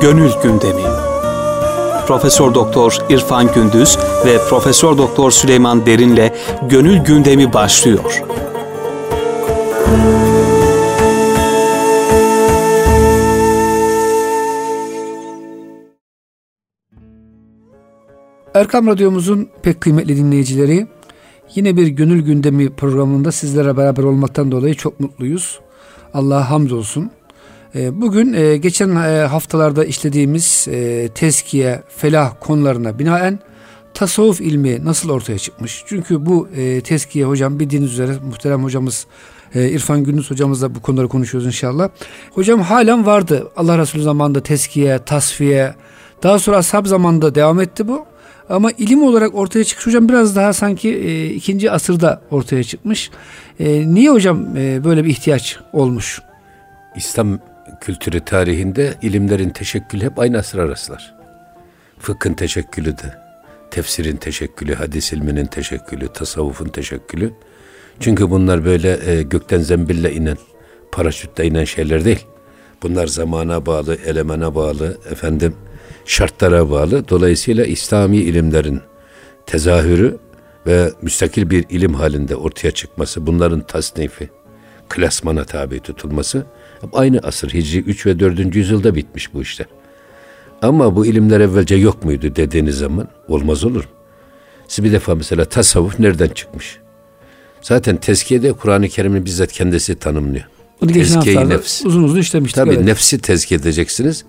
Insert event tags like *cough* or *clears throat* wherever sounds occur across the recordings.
Gönül Gündemi. Profesör Doktor İrfan Gündüz ve Profesör Doktor Süleyman Derin'le Gönül Gündemi başlıyor. Erkam Radyomuzun pek kıymetli dinleyicileri, yine bir Gönül Gündemi programında sizlere beraber olmaktan dolayı çok mutluyuz. Allah'a hamdolsun. Ee, bugün e, geçen e, haftalarda işlediğimiz e, tezkiye, felah konularına binaen tasavvuf ilmi nasıl ortaya çıkmış? Çünkü bu tezkiye hocam bildiğiniz üzere muhterem hocamız İrfan Gündüz hocamızla bu konuları konuşuyoruz inşallah. Hocam halen vardı Allah Resulü zamanında tezkiye, tasfiye. Daha sonra ashab zamanında devam etti bu. Ama ilim olarak ortaya çıkmış hocam biraz daha sanki e, ikinci asırda ortaya çıkmış. E, niye hocam e, böyle bir ihtiyaç olmuş? İslam kültürü tarihinde ilimlerin teşekkülü hep aynı asır arasılar. Fıkhın teşekkülü de, tefsirin teşekkülü, hadis ilminin teşekkülü, tasavvufun teşekkülü. Çünkü bunlar böyle e, gökten zembille inen, paraşütle inen şeyler değil. Bunlar zamana bağlı, elemana bağlı, efendim şartlara bağlı. Dolayısıyla İslami ilimlerin tezahürü ve müstakil bir ilim halinde ortaya çıkması, bunların tasnifi, klasmana tabi tutulması aynı asır Hicri 3 ve 4. yüzyılda bitmiş bu işler. Ama bu ilimler evvelce yok muydu dediğiniz zaman olmaz olur mu? Siz bir defa mesela tasavvuf nereden çıkmış? Zaten tezkiyede Kur'an-ı Kerim'in bizzat kendisi tanımlıyor. Bunu geçen nefs. uzun uzun işlemiştik. Tabii evet. nefsi tezkiye edeceksiniz.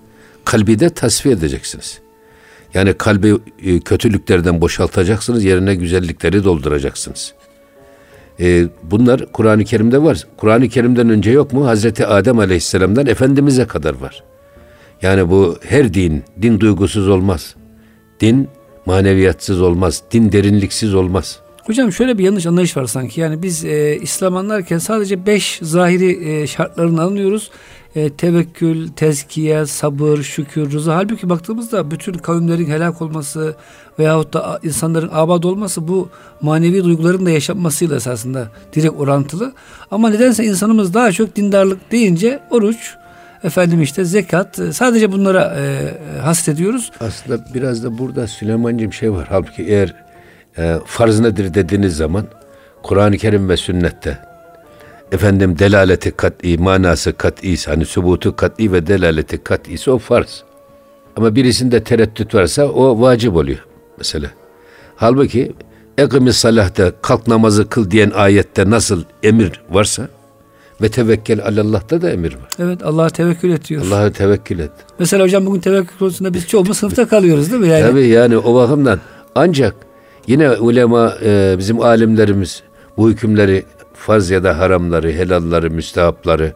Kalbi de tasfiye edeceksiniz. Yani kalbi e, kötülüklerden boşaltacaksınız, yerine güzellikleri dolduracaksınız. E, bunlar Kur'an-ı Kerim'de var. Kur'an-ı Kerim'den önce yok mu? Hazreti Adem Aleyhisselam'dan Efendimiz'e kadar var. Yani bu her din, din duygusuz olmaz. Din maneviyatsız olmaz. Din derinliksiz olmaz. Hocam şöyle bir yanlış anlayış var sanki. Yani biz e, İslam anlarken sadece beş zahiri e, şartlarını anlıyoruz. E, tevekkül, tezkiye, sabır, şükür, rıza. Halbuki baktığımızda bütün kavimlerin helak olması veyahut da insanların abad olması bu manevi duyguların da yaşanmasıyla esasında direkt orantılı. Ama nedense insanımız daha çok dindarlık deyince oruç, efendim işte zekat e, sadece bunlara e, hasrediyoruz. Aslında biraz da burada Süleyman'cığım şey var. Halbuki eğer e, farz nedir dediğiniz zaman Kur'an-ı Kerim ve sünnette efendim delaleti kat'i, manası kat'i, hani subutu kat'i ve delaleti kat'i ise o farz. Ama birisinde tereddüt varsa o vacip oluyor mesela. Halbuki ekimi salahta kalk namazı kıl diyen ayette nasıl emir varsa ve tevekkel Allah'ta da emir var. Evet Allah'a tevekkül et diyor. Allah'a tevekkül et. Mesela hocam bugün tevekkül konusunda biz çoğumuz sınıfta kalıyoruz değil mi? Yani? Tabii yani o bakımdan ancak Yine ulema e, bizim alimlerimiz bu hükümleri farz ya da haramları, helalları, müstehapları,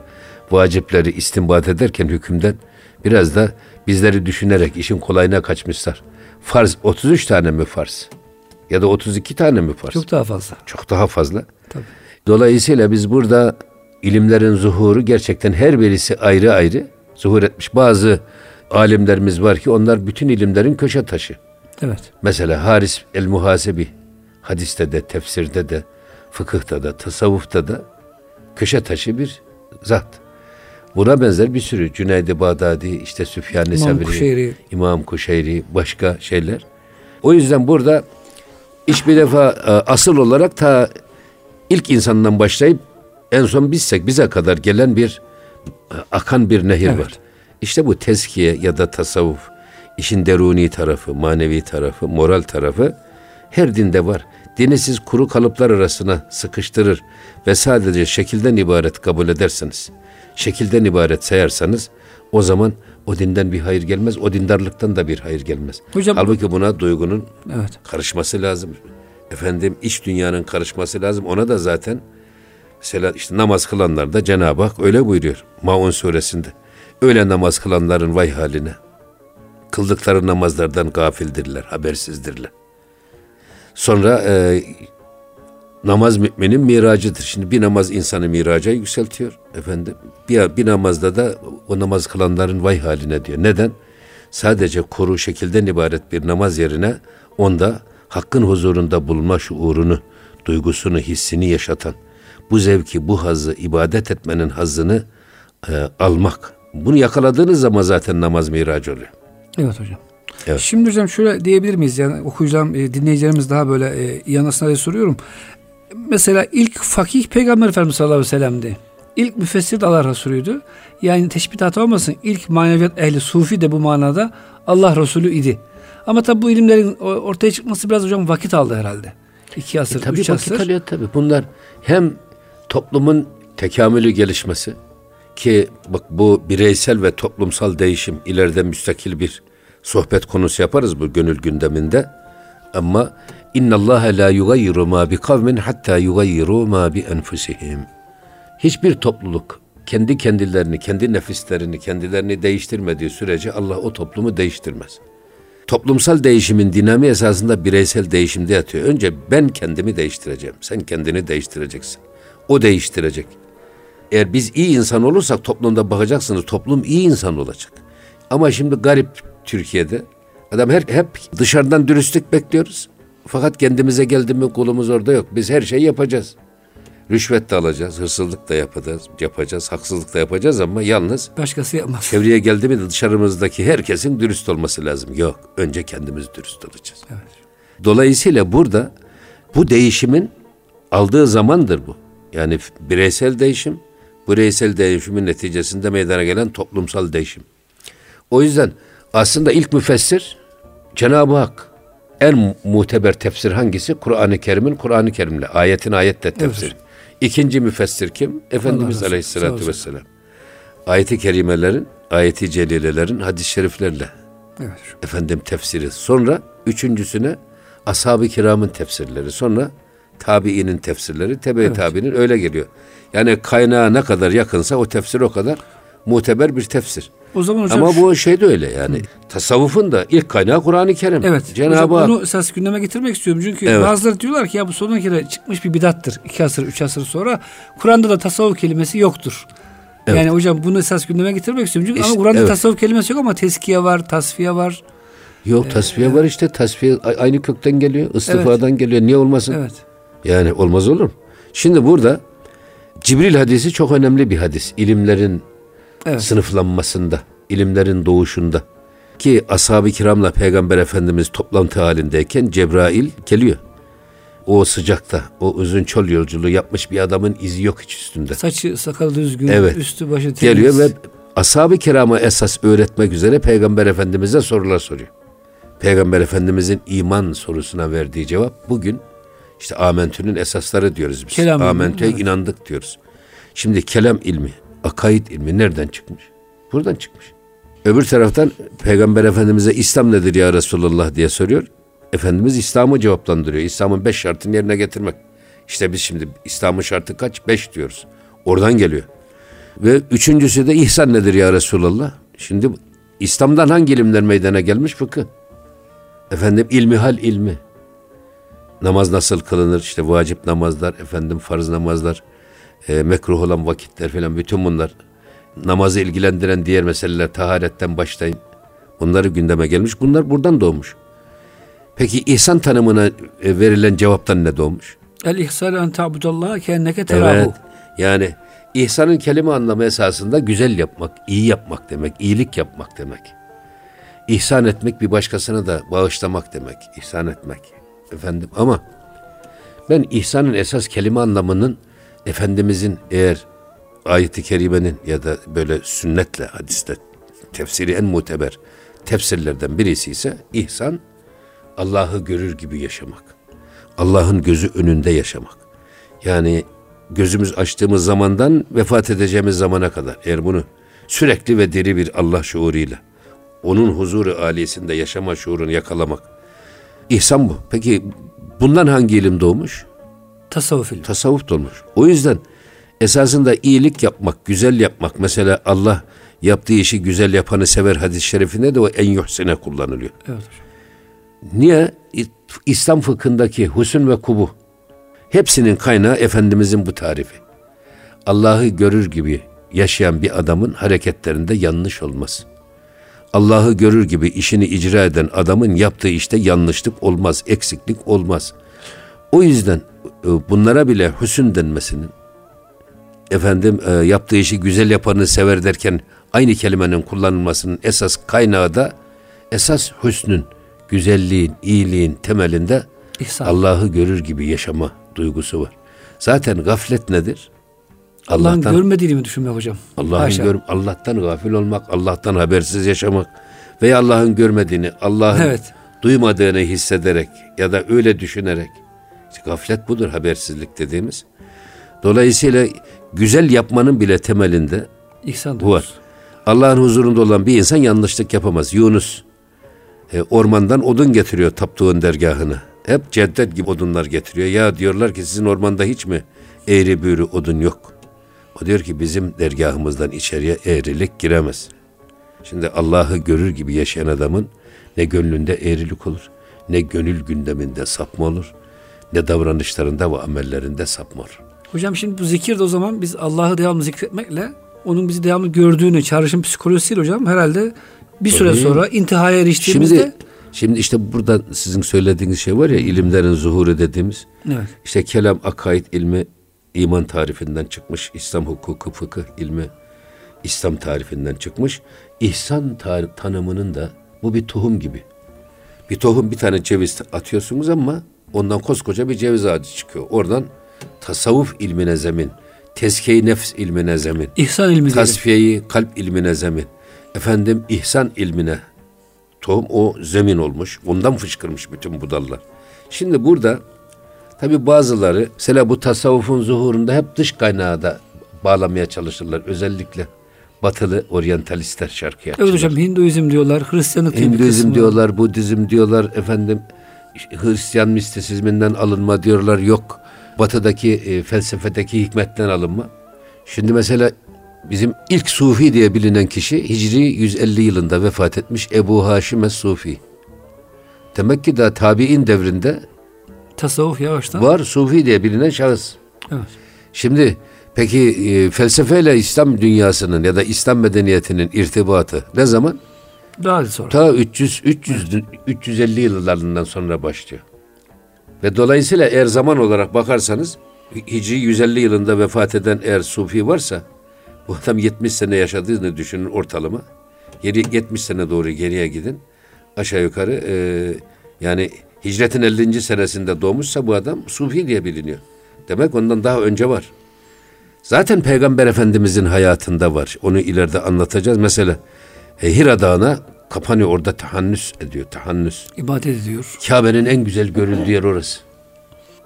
vacipleri istinbat ederken hükümden biraz da bizleri düşünerek işin kolayına kaçmışlar. Farz 33 tane mi farz? Ya da 32 tane mi farz? Çok daha fazla. Çok daha fazla. Tabii. Dolayısıyla biz burada ilimlerin zuhuru gerçekten her birisi ayrı ayrı zuhur etmiş. Bazı alimlerimiz var ki onlar bütün ilimlerin köşe taşı. Evet. Mesela Haris el Muhasebi hadiste de, tefsirde de, fıkıhta da, tasavvufta da köşe taşı bir zat. Buna benzer bir sürü Cüneyd-i Bağdadi, işte Süfyan-ı İmam Sevri, Kuşeyri. İmam Kuşeyri, başka şeyler. O yüzden burada iş bir defa e, asıl olarak ta ilk insandan başlayıp en son bizsek bize kadar gelen bir e, akan bir nehir evet. var. İşte bu tezkiye ya da tasavvuf işin deruni tarafı, manevi tarafı, moral tarafı her dinde var. Dini siz kuru kalıplar arasına sıkıştırır ve sadece şekilden ibaret kabul ederseniz, şekilden ibaret sayarsanız o zaman o dinden bir hayır gelmez, o dindarlıktan da bir hayır gelmez. Hocam, Halbuki buna duygunun evet. karışması lazım. Efendim iç dünyanın karışması lazım. Ona da zaten mesela işte namaz kılanlar da Cenab-ı Hak öyle buyuruyor Maun suresinde. Öyle namaz kılanların vay haline kıldıkları namazlardan gafildirler, habersizdirler. Sonra e, namaz müminin miracıdır. Şimdi bir namaz insanı miraca yükseltiyor efendim. Bir, bir namazda da o namaz kılanların vay haline diyor. Neden? Sadece kuru şekilden ibaret bir namaz yerine onda hakkın huzurunda bulma şuurunu, duygusunu, hissini yaşatan, bu zevki, bu hazzı, ibadet etmenin hazzını e, almak, Bunu yakaladığınız zaman zaten namaz miracı oluyor. Evet hocam. Evet. Şimdi hocam şöyle diyebilir miyiz? Yani okuyacağım e, dinleyicilerimiz daha böyle e, iyi anlasınlar diye soruyorum. Mesela ilk fakih Peygamber Efendimiz sallallahu aleyhi ve sellem'di. İlk müfessir de Allah Resulü'ydü. Yani teşbih hata olmasın. İlk maneviyat ehli sufi de bu manada Allah Resulü idi. Ama tabi bu ilimlerin ortaya çıkması biraz hocam vakit aldı herhalde. İki asır, E, tabii üç asır. alıyor tabii. Bunlar hem toplumun tekamülü gelişmesi ki bak bu bireysel ve toplumsal değişim ileride müstakil bir sohbet konusu yaparız bu gönül gündeminde. Ama inna Allah la yugayyiru ma bi kavmin hatta yugayyiru ma bi enfusihim. Hiçbir topluluk kendi kendilerini, kendi nefislerini, kendilerini değiştirmediği sürece Allah o toplumu değiştirmez. Toplumsal değişimin dinamiği esasında bireysel değişimde yatıyor. Önce ben kendimi değiştireceğim. Sen kendini değiştireceksin. O değiştirecek. Eğer biz iyi insan olursak toplumda bakacaksınız toplum iyi insan olacak. Ama şimdi garip Türkiye'de adam her, hep dışarıdan dürüstlük bekliyoruz. Fakat kendimize geldi mi kolumuz orada yok. Biz her şeyi yapacağız. Rüşvet de alacağız, hırsızlık da yapacağız, yapacağız, haksızlık da yapacağız ama yalnız Başkası yapmaz. çevreye geldi mi de dışarımızdaki herkesin dürüst olması lazım. Yok, önce kendimiz dürüst olacağız. Dolayısıyla burada bu değişimin aldığı zamandır bu. Yani bireysel değişim, bireysel değişimin neticesinde meydana gelen toplumsal değişim. O yüzden aslında ilk müfessir Cenab-ı Hak en muteber tefsir hangisi? Kur'an-ı Kerim'in Kur'an-ı Kerim'le, ayetin ayetle tefsir. İkinci müfessir kim? Efendimiz Resulü, Aleyhisselatü Vesselam. Ayet-i kerimelerin, ayeti celilelerin hadis-i şeriflerle Evet. efendim tefsiri. Sonra üçüncüsüne ashab-ı kiramın tefsirleri. Sonra tabiinin tefsirleri, tebe tabiinin öyle geliyor. Yani kaynağa ne kadar yakınsa o tefsir o kadar muteber bir tefsir. O zaman hocam Ama şu- bu şey de öyle yani. Tasavvufun da ilk kaynağı Kur'an-ı Kerim. Evet. Cenab-ı Hak. bunu esas gündeme getirmek istiyorum. Çünkü Evet. bazıları diyorlar ki ya bu son kere çıkmış bir bidattır. iki asır, üç asır sonra. Kur'an'da da tasavvuf kelimesi yoktur. Evet. Yani hocam bunu esas gündeme getirmek istiyorum. Çünkü İşte, ama Kur'an'da evet. tasavvuf kelimesi yok ama teskiye var, tasfiye var. Yok tasfiye var işte. Tasfiye aynı kökten geliyor. istifadan geliyor. Niye olmasın? Evet. Yani olmaz olur mu? Şimdi burada Cibril hadisi çok önemli bir hadis. İlimlerin Evet. sınıflanmasında, ilimlerin doğuşunda. Ki ashab-ı kiramla Peygamber Efendimiz toplantı halindeyken Cebrail geliyor. O sıcakta, o uzun çöl yolculuğu yapmış bir adamın izi yok hiç üstünde. Saçı, sakalı düzgün, Evet. üstü başı temiz. Geliyor ve ashab-ı kirama esas öğretmek üzere Peygamber Efendimiz'e sorular soruyor. Peygamber Efendimiz'in iman sorusuna verdiği cevap bugün işte amentünün esasları diyoruz biz. Kelam Amentüye evet. inandık diyoruz. Şimdi kelam ilmi, akaid ilmi nereden çıkmış? Buradan çıkmış. Öbür taraftan Peygamber Efendimiz'e İslam nedir ya Resulallah diye soruyor. Efendimiz İslam'ı cevaplandırıyor. İslam'ın beş şartını yerine getirmek. İşte biz şimdi İslam'ın şartı kaç? Beş diyoruz. Oradan geliyor. Ve üçüncüsü de ihsan nedir ya Resulallah? Şimdi İslam'dan hangi ilimler meydana gelmiş? Fıkıh. Efendim ilmihal ilmi. Namaz nasıl kılınır? İşte vacip namazlar, efendim farz namazlar, e, mekruh olan vakitler falan bütün bunlar. Namazı ilgilendiren diğer meseleler taharetten başlayın. Bunları gündeme gelmiş. Bunlar buradan doğmuş. Peki ihsan tanımına e, verilen cevaptan ne doğmuş? El ihsal en ta'budallaha kenneke terahu. Evet. Yani ihsanın kelime anlamı esasında güzel yapmak, iyi yapmak demek, iyilik yapmak demek. İhsan etmek bir başkasına da bağışlamak demek, ihsan etmek. Efendim ama ben ihsanın esas kelime anlamının Efendimizin eğer ayeti kerimenin ya da böyle sünnetle hadiste tefsiri en muteber tefsirlerden birisi ise ihsan Allah'ı görür gibi yaşamak. Allah'ın gözü önünde yaşamak. Yani gözümüz açtığımız zamandan vefat edeceğimiz zamana kadar eğer bunu sürekli ve diri bir Allah şuuruyla onun huzuru aliyesinde yaşama şuurunu yakalamak. İhsan bu. Peki bundan hangi ilim doğmuş? Tasavvuf ilmi. Tasavvuf doğmuş. O yüzden esasında iyilik yapmak, güzel yapmak. Mesela Allah yaptığı işi güzel yapanı sever hadis-i şerifinde de o en yuhsine kullanılıyor. Evet. Niye? İslam fıkhındaki husn ve kubu hepsinin kaynağı Efendimizin bu tarifi. Allah'ı görür gibi yaşayan bir adamın hareketlerinde yanlış olmaz. Allah'ı görür gibi işini icra eden adamın yaptığı işte yanlışlık olmaz, eksiklik olmaz. O yüzden bunlara bile hüsn denmesinin efendim e, yaptığı işi güzel yapanı sever derken aynı kelimenin kullanılmasının esas kaynağı da esas hüsnün, güzelliğin, iyiliğin temelinde. Allah'ı görür gibi yaşama duygusu var. Zaten gaflet nedir? Allah'ın görmediğini mi düşünmek hocam? Allah'ın gör, Allah'tan gafil olmak, Allah'tan habersiz yaşamak veya Allah'ın görmediğini, Allah'ın Evet. duymadığını hissederek ya da öyle düşünerek. Gaflet budur habersizlik dediğimiz. Dolayısıyla güzel yapmanın bile temelinde İhsan bu var. Allah'ın huzurunda olan bir insan yanlışlık yapamaz. Yunus e, ormandan odun getiriyor taptığın dergahına. Hep ceddet gibi odunlar getiriyor. Ya diyorlar ki sizin ormanda hiç mi eğri büğrü odun yok? O diyor ki bizim dergahımızdan içeriye eğrilik giremez. Şimdi Allah'ı görür gibi yaşayan adamın ne gönlünde eğrilik olur, ne gönül gündeminde sapma olur, ne davranışlarında ve amellerinde sapma olur. Hocam şimdi bu zikir de o zaman biz Allah'ı devamlı zikretmekle onun bizi devamlı gördüğünü, çağrışım psikolojisiyle hocam herhalde bir süre Tabii. sonra intihaya eriştiğimizde Şimdi şimdi işte burada sizin söylediğiniz şey var ya ilimlerin zuhuru dediğimiz. evet. İşte kelam akaid ilmi iman tarifinden çıkmış. İslam hukuku fıkıh ilmi İslam tarifinden çıkmış. İhsan tar- tanımının da bu bir tohum gibi. Bir tohum bir tane ceviz atıyorsunuz ama ondan koskoca bir ceviz ağacı çıkıyor. Oradan tasavvuf ilmine zemin, tezkiye nefs ilmine zemin, İhsan ilmi tasfiyeyi kalp ilmine zemin. Efendim ihsan ilmine tohum o zemin olmuş. Ondan fışkırmış bütün bu dallar. Şimdi burada tabi bazıları mesela bu tasavvufun zuhurunda hep dış kaynağı da bağlamaya çalışırlar. Özellikle batılı oryantalistler şarkıya. Evet hocam Hinduizm diyorlar, Hristiyanlık Hinduizm diyorlar, Budizm diyorlar, efendim Hristiyan mistisizminden alınma diyorlar. Yok batıdaki e, felsefedeki hikmetten alınma. Şimdi mesela bizim ilk Sufi diye bilinen kişi Hicri 150 yılında vefat etmiş Ebu Haşim Es-Sufi. Demek ki daha tabi'in devrinde Tasavvuf yavaştan. var Sufi diye bilinen şahıs. Evet. Şimdi peki e, felsefeyle İslam dünyasının ya da İslam medeniyetinin irtibatı ne zaman? Daha sonra. Ta 300 300 350 yıllarından sonra başlıyor. Ve dolayısıyla eğer zaman olarak bakarsanız Hicri 150 yılında vefat eden eğer sufi varsa bu adam 70 sene yaşadığını düşünün ortalama. Geri 70 sene doğru geriye gidin. Aşağı yukarı e, yani hicretin 50. senesinde doğmuşsa bu adam sufi diye biliniyor. Demek ondan daha önce var. Zaten Peygamber Efendimizin hayatında var. Onu ileride anlatacağız. Mesela e, Hira Dağı'na kapanıyor orada tahannüs ediyor. Tahannüs. ibadet ediyor. Kabe'nin en güzel görüldüğü yer orası.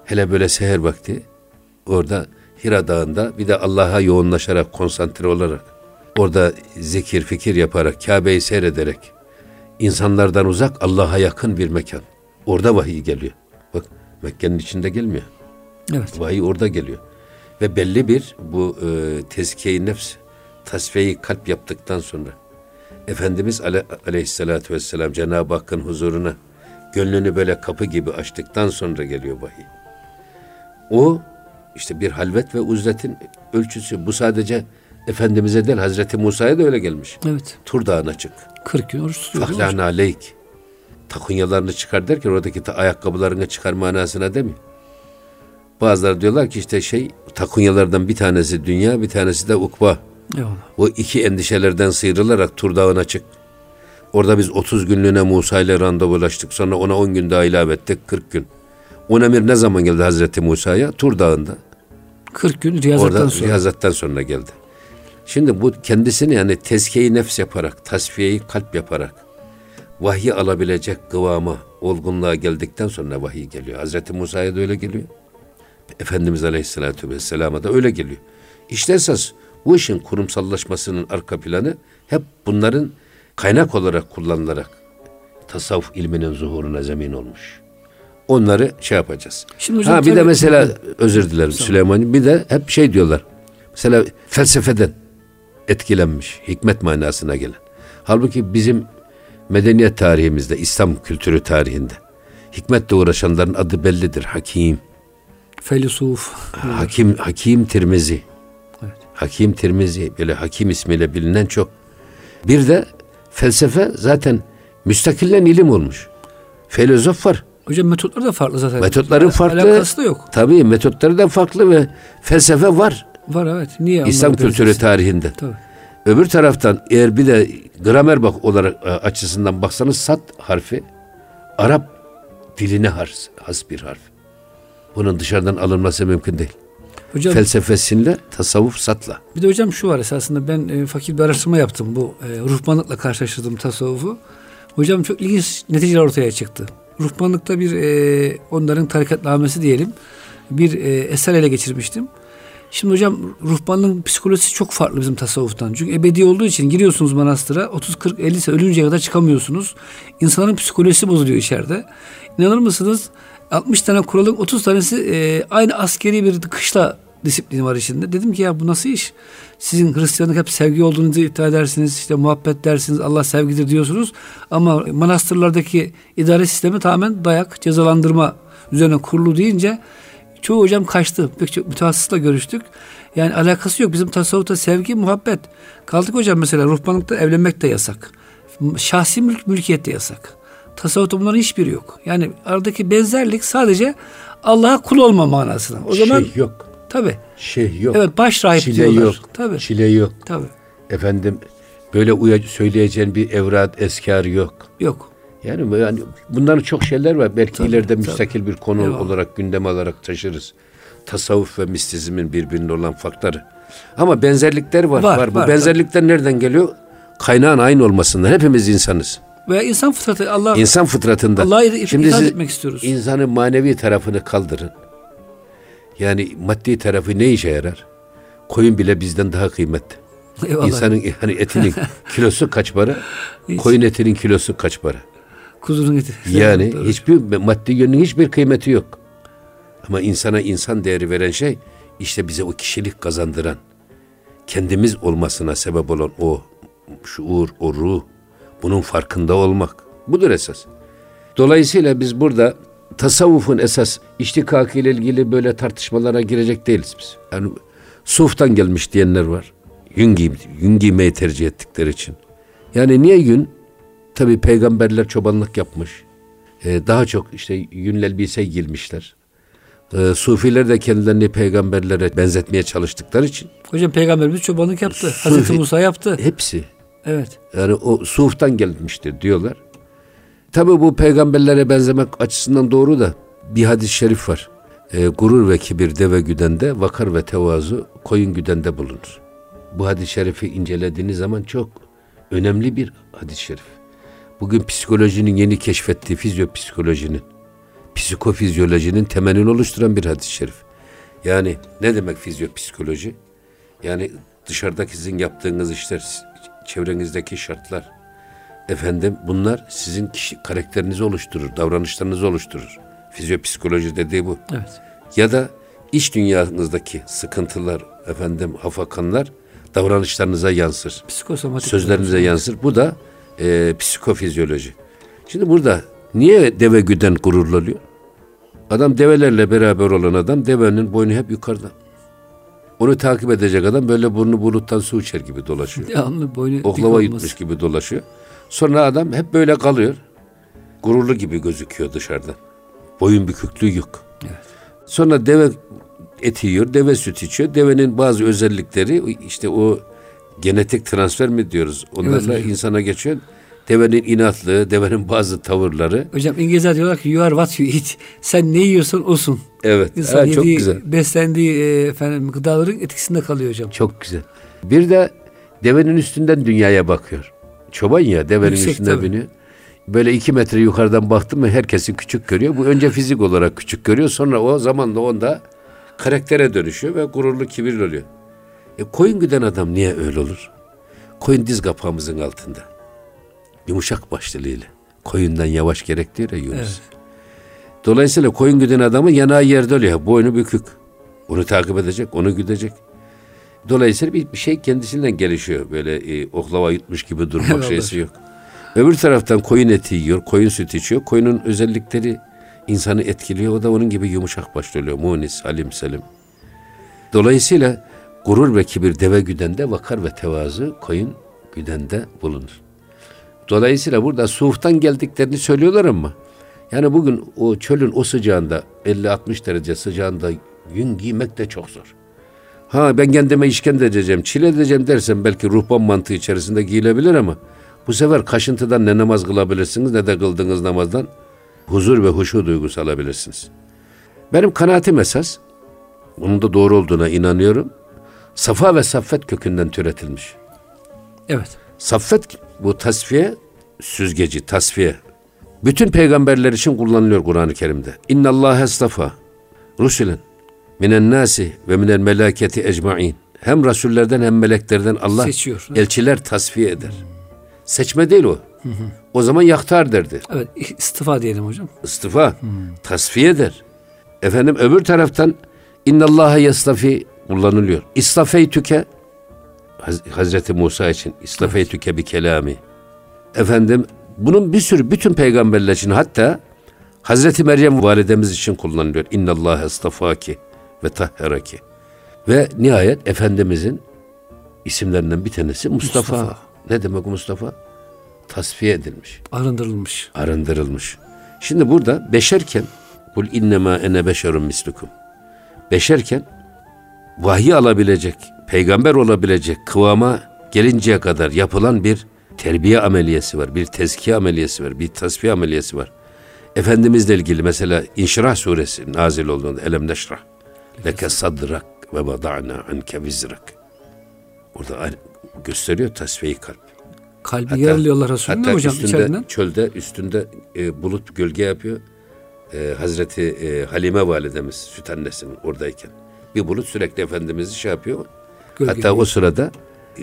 Hele böyle seher vakti orada Hira Dağı'nda bir de Allah'a yoğunlaşarak, konsantre olarak orada zikir, fikir yaparak, Kabe'yi seyrederek insanlardan uzak Allah'a yakın bir mekan. Orada vahiy geliyor. Bak Mekke'nin içinde gelmiyor. Evet. Vahiy orada geliyor. Ve belli bir bu e, tezkiye-i nefs, tasfiye kalp yaptıktan sonra Efendimiz ale, aleyhissalatü vesselam Cenab-ı Hakk'ın huzuruna gönlünü böyle kapı gibi açtıktan sonra geliyor vahiy. O işte bir halvet ve uzletin ölçüsü. Bu sadece Efendimiz'e değil Hazreti Musa'ya da öyle gelmiş. Evet. Tur Dağı'na çık. 40 gün oruç tutuyor. Fahlâne aleyk. Takunyalarını çıkar derken oradaki ta ayakkabılarını çıkar manasına demiyor. Bazıları diyorlar ki işte şey takunyalardan bir tanesi dünya bir tanesi de ukba. Eyvallah. O iki endişelerden sıyrılarak Tur Dağı'na çık. Orada biz 30 günlüğüne Musa ile randevulaştık. Sonra ona 10 gün daha ilave ettik 40 gün. On emir ne zaman geldi Hazreti Musa'ya? Tur Dağı'nda. 40 gün riyazattan Orada sonra. riyazattan sonra geldi. Şimdi bu kendisini yani tezkiye nefs yaparak, tasfiyeyi kalp yaparak vahyi alabilecek kıvama, olgunluğa geldikten sonra vahiy geliyor. Hazreti Musa'ya da öyle geliyor. Efendimiz Aleyhisselatü Vesselam'a da öyle geliyor. İşte esas bu işin kurumsallaşmasının arka planı hep bunların kaynak olarak kullanılarak tasavvuf ilminin zuhuruna zemin olmuş. Onları şey yapacağız. Şimdi ha bir de mesela özür dilerim Süleyman. Bir de hep şey diyorlar. Mesela felsefeden etkilenmiş, hikmet manasına gelen. Halbuki bizim medeniyet tarihimizde, İslam kültürü tarihinde hikmetle uğraşanların adı bellidir. Hakim, Felisuf. Hakim, Hakim Tirmizi. Hakim Tirmizi, böyle Hakim ismiyle bilinen çok. Bir de felsefe zaten müstakillen ilim olmuş. Filozof var. Hocam metotları da farklı zaten. Metotları Al- farklı. Alakası da yok. Tabii metotları da farklı ve felsefe var. Var evet. Niye? İslam kültürü tarihinde. Tabii. Öbür taraftan eğer bir de gramer bak olarak e, açısından baksanız sat harfi Arap diline has, has bir harf. Bunun dışarıdan alınması mümkün değil. Hocam Felsefesinle, tasavvuf satla. bir de hocam şu var esasında ben e, fakir bir araştırma yaptım bu e, ruhbanlıkla karşılaştırdım tasavvufu. Hocam çok ilginç neticeler ortaya çıktı. Ruhbanlıkta bir e, onların tarikatnamesi diyelim bir e, eser ele geçirmiştim. Şimdi hocam ruhbanlığın psikolojisi çok farklı bizim tasavvuftan. Çünkü ebedi olduğu için giriyorsunuz manastıra 30 40 50 sene ölünceye kadar çıkamıyorsunuz. İnsanların psikolojisi bozuluyor içeride. İnanır mısınız? 60 tane kuralın 30 tanesi e, aynı askeri bir kışla disiplini var içinde. Dedim ki ya bu nasıl iş? Sizin Hristiyanlık hep sevgi olduğunuzu iddia edersiniz. işte muhabbet dersiniz. Allah sevgidir diyorsunuz. Ama manastırlardaki idare sistemi tamamen dayak, cezalandırma üzerine kurulu deyince çoğu hocam kaçtı. Pek çok mütehassısla görüştük. Yani alakası yok. Bizim tasavvufta sevgi, muhabbet. Kaldık hocam mesela ruhbanlıkta evlenmek de yasak. Şahsi mülk, mülkiyet de yasak. Tasavvufta bunların hiçbiri yok. Yani aradaki benzerlik sadece Allah'a kul olma manasına. O zaman şey yok. tabi. Şey yok. Evet baş rahip Çile diyorlar. yok. Tabi. Çile yok. Tabi. Efendim böyle uya, söyleyeceğin bir evrat eskar yok. Yok. Yani, yani bunların çok şeyler var. Belki Tabii, ileride tabii. müstakil bir konu Eyvallah. olarak gündem alarak taşırız. Tasavvuf ve mistizmin birbirine olan farkları. Ama benzerlikler var. Var, Var. Bu var, benzerlikler nereden geliyor? Kaynağın aynı olmasından. Hepimiz insanız. Veya insan fıtratı Allah İnsan fıtratında. Allah'a Şimdi itaat siz etmek istiyoruz. insanın manevi tarafını kaldırın. Yani maddi tarafı ne işe yarar? Koyun bile bizden daha kıymetli. *laughs* Eyvallah. İnsanın hani etinin *laughs* kilosu kaç para? Hiç. Koyun etinin kilosu kaç para? Kuzunun eti. *laughs* Yani Doğru. hiçbir maddi yönünün hiçbir kıymeti yok. Ama insana insan değeri veren şey işte bize o kişilik kazandıran, kendimiz olmasına sebep olan o şuur, o ruh, bunun farkında olmak. Budur esas. Dolayısıyla biz burada tasavvufun esas iştikakı ile ilgili böyle tartışmalara girecek değiliz biz. Yani suftan gelmiş diyenler var. Yün, giy, yün giymeyi tercih ettikleri için. Yani niye yün? Tabi peygamberler çobanlık yapmış. Ee, daha çok işte yünle elbise giymişler. Ee, Sufiler de kendilerini peygamberlere benzetmeye çalıştıkları için Hocam peygamberimiz çobanlık yaptı. Sufi- Hazreti Musa yaptı. hepsi Evet. yani o suftan gelmiştir diyorlar. Tabi bu peygamberlere benzemek açısından doğru da bir hadis-i şerif var. Ee, gurur ve kibir deve güdende, vakar ve tevazu koyun güdende bulunur. Bu hadis-i şerifi incelediğiniz zaman çok önemli bir hadis-i şerif. Bugün psikolojinin yeni keşfettiği fizyopsikolojinin, psikofizyolojinin temelini oluşturan bir hadis-i şerif. Yani ne demek fizyopsikoloji? Yani dışarıdaki sizin yaptığınız işler, çevrenizdeki şartlar, efendim bunlar sizin kişi karakterinizi oluşturur, davranışlarınızı oluşturur. Fizyopsikoloji dediği bu. Evet. Ya da iç dünyanızdaki sıkıntılar, efendim hafakanlar davranışlarınıza yansır. Psikosomatik. Sözlerinize yansır. Bu da e, psikofizyoloji. Şimdi burada niye deve güden gururlanıyor? Adam develerle beraber olan adam devenin boynu hep yukarıda. Onu takip edecek adam böyle burnu buluttan su içer gibi dolaşıyor. *laughs* Devamlı boynu Oklava yutmuş gibi dolaşıyor. Sonra adam hep böyle kalıyor. Gururlu gibi gözüküyor dışarıdan. Boyun büküklüğü yok. Sonra deve eti yiyor, deve süt içiyor. Devenin bazı özellikleri işte o genetik transfer mi diyoruz? Onlarla Evet. insana geçiyor. Devenin inatlığı, devenin bazı tavırları. Hocam İngilizler diyorlar ki you are what you eat. Sen ne yiyorsan osun. Evet, İnsan ha, çok yediği, güzel. beslendiği e, efendim, gıdaların etkisinde kalıyor hocam. Çok güzel. Bir de devenin üstünden dünyaya bakıyor. Çoban ya devenin Yüksek üstüne tabii. biniyor. Böyle iki metre yukarıdan baktı mı herkesi küçük görüyor. Bu önce fizik olarak küçük görüyor. Sonra o zamanla onda karaktere dönüşüyor ve gururlu kibirli oluyor. E koyun güden adam niye öyle olur? Koyun diz kapağımızın altında. Yumuşak başlılığıyla. Koyundan yavaş gerek diyor ya Yunus. Evet. Dolayısıyla koyun güden adamın yanağı yerde oluyor. Boynu bükük. Onu takip edecek, onu güdecek. Dolayısıyla bir, bir şey kendisinden gelişiyor. Böyle e, oklava yutmuş gibi durmak şeysi yok. Öbür taraftan koyun eti yiyor, koyun sütü içiyor. Koyunun özellikleri insanı etkiliyor. O da onun gibi yumuşak başlı oluyor. Munis, halim, selim. Dolayısıyla gurur ve kibir deve güdende, vakar ve tevazu koyun güdende bulunur. Dolayısıyla burada suftan geldiklerini söylüyorlar ama yani bugün o çölün o sıcağında 50-60 derece sıcağında yün giymek de çok zor. Ha ben kendime işkence edeceğim, çile edeceğim dersen belki ruhban mantığı içerisinde giyilebilir ama bu sefer kaşıntıdan ne namaz kılabilirsiniz ne de kıldığınız namazdan huzur ve huşu duygusu alabilirsiniz. Benim kanaatim esas, bunun da doğru olduğuna inanıyorum. Safa ve saffet kökünden türetilmiş. Evet. Saffet bu tasfiye, süzgeci, tasfiye. Bütün peygamberler için kullanılıyor Kur'an-ı Kerim'de. İnna Allah estafa rusulen minen nasi ve minel melaketi ecmain. Hem rasullerden hem meleklerden Allah Seçiyor. elçiler tasfiye eder. Seçme değil o. O zaman yaktar derdi. Evet istifa diyelim hocam. İstifa, tasfiye eder. Efendim öbür taraftan innallaha yastafi kullanılıyor. İstafeytüke Haz- Hazreti Musa için istafeytüke bir kelami. Efendim bunun bir sürü bütün peygamberler için hatta Hazreti Meryem validemiz için kullanılıyor. İnnallaha istafaki ve tahheraki. Ve nihayet Efendimizin isimlerinden bir tanesi Mustafa. Mustafa. Ne demek Mustafa? Tasfiye edilmiş Arındırılmış. arındırılmış. Şimdi burada beşerken kul innema ene beşerun mislukum. Beşerken vahiy alabilecek, peygamber olabilecek kıvama gelinceye kadar yapılan bir terbiye ameliyesi var, bir tezkiye ameliyesi var, bir tasfiye ameliyesi var. Efendimizle ilgili mesela İnşirah suresi nazil olduğunda elem neşrah leke sadrak ve vada'na anke vizrak. Aynı- gösteriyor tasfiye kalp. Kalbi Hatta- yarılıyorlar Resulü'nün Hatta hocam üstünde, içeriden. çölde üstünde e, bulut gölge yapıyor. E, Hazreti e, Halime validemiz süt annesinin oradayken. Bir bulut sürekli Efendimiz'i şey yapıyor. Gölge Hatta o sırada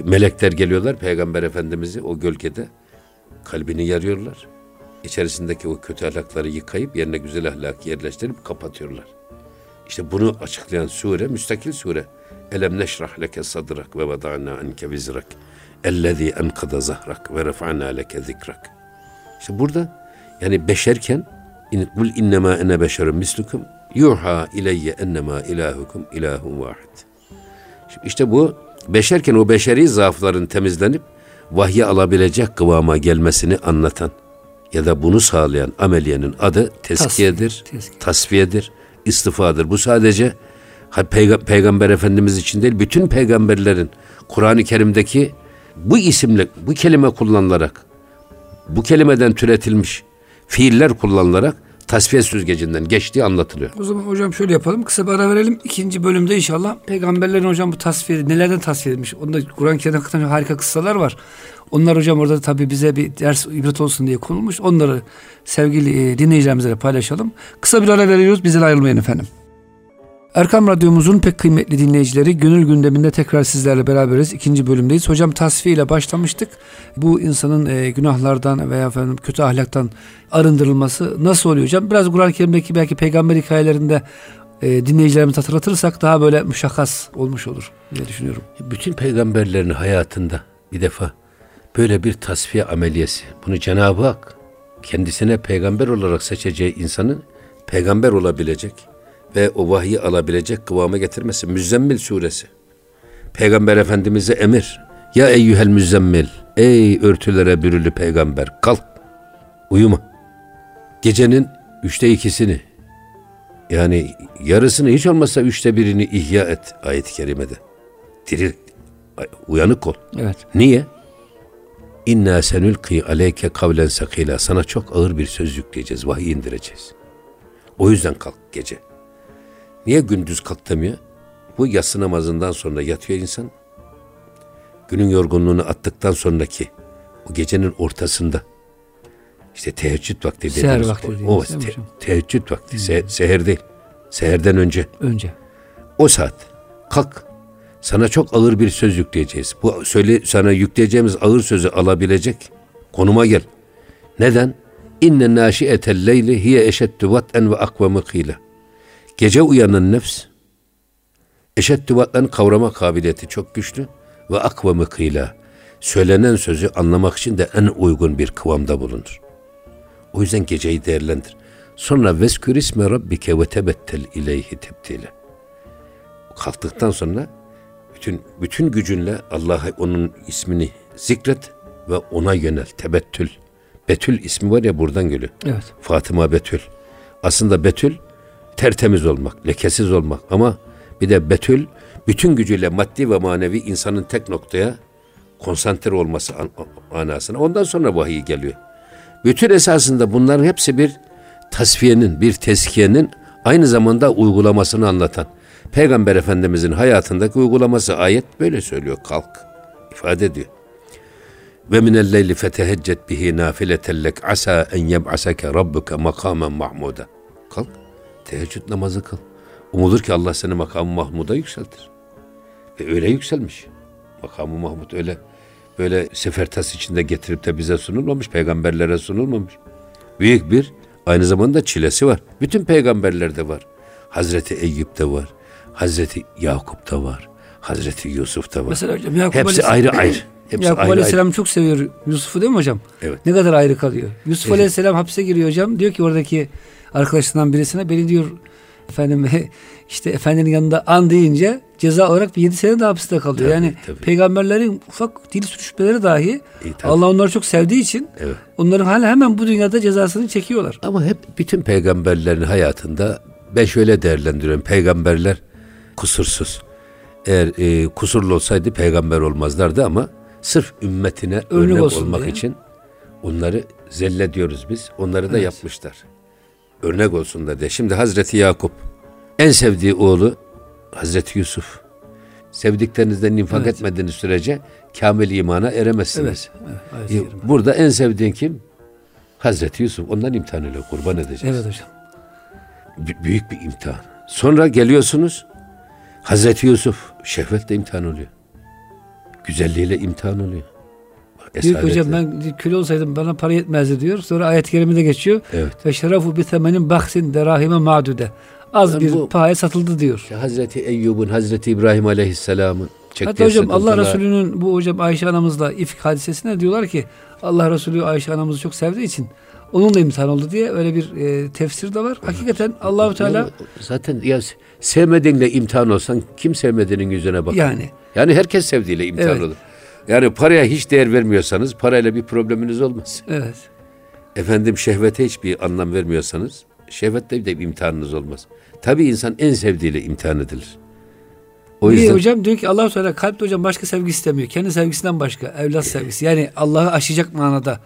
melekler geliyorlar Peygamber Efendimiz'i o gölgede kalbini yarıyorlar. İçerisindeki o kötü ahlakları yıkayıp yerine güzel ahlak yerleştirip kapatıyorlar. İşte bunu açıklayan sure müstakil sure. Elem neşrah leke sadrak ve vada'na anke vizrak. Ellezî enkada zahrak ve refa'na leke zikrak. İşte burada yani beşerken kul innema ene beşerun mislukum yuha ileyye ennema ilahukum ilahun vahid. Şimdi İşte bu beşerken o beşeri zaafların temizlenip vahye alabilecek kıvama gelmesini anlatan ya da bunu sağlayan ameliyenin adı Tasfiye, tezkiye. tasfiyedir, istifadır. Bu sadece peygamber efendimiz için değil, bütün peygamberlerin Kur'an-ı Kerim'deki bu isimle, bu kelime kullanılarak, bu kelimeden türetilmiş fiiller kullanılarak tasfiye süzgecinden geçtiği anlatılıyor. O zaman hocam şöyle yapalım. Kısa bir ara verelim. İkinci bölümde inşallah peygamberlerin hocam bu tasfiye nelerden tasfiye edilmiş. Onda Kur'an-ı Kerim'de hakikaten harika kıssalar var. Onlar hocam orada tabii bize bir ders ibret olsun diye konulmuş. Onları sevgili e, dinleyicilerimizle paylaşalım. Kısa bir ara veriyoruz. Bizden ayrılmayın efendim. Erkam Radyomuzun pek kıymetli dinleyicileri gönül gündeminde tekrar sizlerle beraberiz. İkinci bölümdeyiz. Hocam tasfiye başlamıştık. Bu insanın e, günahlardan veya efendim kötü ahlaktan arındırılması nasıl oluyor hocam? Biraz Kur'an-ı Kerim'deki belki peygamber hikayelerinde e, dinleyicilerimize hatırlatırsak daha böyle müşakkas olmuş olur diye düşünüyorum. Bütün peygamberlerin hayatında bir defa böyle bir tasfiye ameliyesi. Bunu Cenab-ı Hak kendisine peygamber olarak seçeceği insanın peygamber olabilecek ve o vahyi alabilecek kıvama getirmesi. Müzzemmil suresi. Peygamber Efendimiz'e emir. Ya eyyühel müzzemmil. Ey örtülere bürülü peygamber kalk. Uyuma. Gecenin üçte ikisini yani yarısını hiç olmazsa üçte birini ihya et ayet-i kerimede. Diri, uyanık ol. Evet. Niye? İnna senülki aleyke kavlen sakila. Sana çok ağır bir söz yükleyeceğiz, vahiy indireceğiz. O yüzden kalk gece. Niye gündüz kalk demiyor? Bu yatsı namazından sonra yatıyor insan. Günün yorgunluğunu attıktan sonraki o gecenin ortasında işte teheccüd vakti Seher dediğimiz vakti o- o, te- teheccüd vakti. Se- seher değil. Seherden önce. Önce. O saat kalk. Sana çok ağır bir söz yükleyeceğiz. Bu söyle sana yükleyeceğimiz ağır sözü alabilecek konuma gel. Neden? İnne naşiyetel leyli hiye eşeddü vat'en ve akvamı kıyla. Gece uyanan nefs eşeddü vat'en kavrama kabiliyeti çok güçlü ve akvamı kıyla. Söylenen sözü anlamak için de en uygun bir kıvamda bulunur. O yüzden geceyi değerlendir. Sonra veskür isme rabbike ve tebettel ileyhi tebtile kalktıktan sonra bütün bütün gücünle Allah'a onun ismini zikret ve ona yönel. Tebettül. Betül ismi var ya buradan geliyor. Evet. Fatıma Betül. Aslında Betül tertemiz olmak, lekesiz olmak ama bir de Betül bütün gücüyle maddi ve manevi insanın tek noktaya konsantre olması manasına. Ondan sonra vahiy geliyor. Bütün esasında bunların hepsi bir tasfiyenin, bir teskiyenin aynı zamanda uygulamasını anlatan. Peygamber Efendimizin hayatındaki uygulaması ayet böyle söylüyor. Kalk. ifade ediyor. Ve minel leyli feteheccet bihi nafileten asa en yeb'asake rabbuke makamen mahmuda. Kalk. Teheccüd namazı kıl. Umulur ki Allah seni makamı Mahmud'a yükseltir. Ve öyle yükselmiş. Makamı Mahmud öyle böyle sefer tas içinde getirip de bize sunulmamış, peygamberlere sunulmamış. Büyük bir aynı zamanda çilesi var. Bütün peygamberlerde var. Hazreti Eyüp'te var. Hazreti Yakup'ta var. Hazreti Yusuf'ta var. Mesela hocam Yakup Hepsi ayrı ayrı. *clears throat* Hepsi Yakup ayrı Aleyhisselam ayrı. çok seviyor Yusuf'u değil mi hocam? Evet. Ne kadar ayrı kalıyor. Yusuf Evet. Aleyhisselam hapse giriyor hocam. Diyor ki oradaki arkadaşlarından birisine beni diyor efendim işte efendinin yanında an deyince ceza olarak bir 7 sene de hapiste kalıyor. Tabii, yani tabii. peygamberlerin ufak dil sürüşmeleri dahi tabii. Allah onları çok sevdiği için Evet. onların hala hemen bu dünyada cezasını çekiyorlar. Ama hep bütün peygamberlerin hayatında ben şöyle değerlendiriyorum. Peygamberler kusursuz. Eğer e, kusurlu olsaydı peygamber olmazlardı ama sırf ümmetine örnek, olsun olmak diye. için onları zelle diyoruz biz. Onları da Evet. yapmışlar. Örnek olsun da diye. Şimdi Hazreti Yakup en sevdiği oğlu Hazreti Yusuf. Sevdiklerinizden infak Evet. etmediğiniz sürece kamil imana eremezsiniz. Evet. evet E. Burada en sevdiğin kim? Hazreti Yusuf. Ondan imtihan ile kurban edeceğiz. Evet hocam. B- büyük bir imtihan. Sonra geliyorsunuz Hazreti Yusuf şehvetle imtihan oluyor. Güzelliğiyle imtihan oluyor. Diyor ki hocam ben köle olsaydım bana para yetmezdi diyor. Sonra ayet-i kerimede geçiyor. Evet. Ve şerafu bi temenin baksin derahime ma'dude. Az Yani bir bu- pahaya satıldı diyor. Hazreti Eyyub'un, Hazreti İbrahim Aleyhisselam'ın çektiği Hatta hocam Allah sıkıntılar- Resulü'nün bu hocam Ayşe anamızla ifk hadisesine diyorlar ki Allah Resulü Ayşe anamızı çok sevdiği için onunla imtihan oldu diye öyle bir e, tefsir de var. Hakikaten Allahu Teala zaten ya sevmediğinle imtihan olsan kim sevmediğinin yüzüne bakar? yani Yani herkes sevdiğiyle imtihan Evet. olur. Yani paraya hiç değer vermiyorsanız parayla bir probleminiz olmaz. evet. Efendim şehvete hiçbir anlam vermiyorsanız şehvette de bir imtihanınız olmaz. Tabii insan en sevdiğiyle imtihan edilir. O Niye yüzden hocam diyor ki Allah Teala kalpte hocam başka sevgi istemiyor. Kendi sevgisinden başka evlat sevgisi. Yani Allah'ı aşacak manada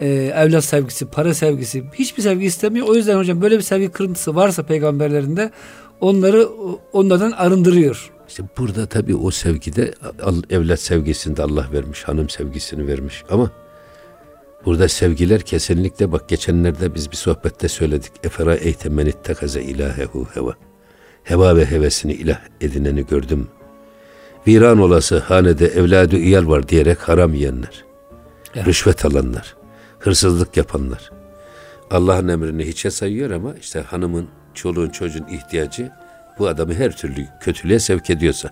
e, evlat sevgisi, para sevgisi hiçbir sevgi istemiyor. O yüzden hocam böyle bir sevgi kırıntısı varsa peygamberlerinde onları onlardan arındırıyor. İşte burada tabii o sevgide evlat sevgisini de Allah vermiş, hanım sevgisini vermiş ama burada sevgiler kesinlikle bak geçenlerde biz bir sohbette söyledik. Efera eyte men ittekaze ilahehu heva. Heva ve hevesini ilah edineni gördüm. Viran olası hanede evladı iyal var diyerek haram yiyenler. Evet. Rüşvet alanlar. Hırsızlık yapanlar. Allah'ın emrini hiçe sayıyor ama işte hanımın, çoluğun, çocuğun ihtiyacı bu adamı her türlü kötülüğe sevk ediyorsa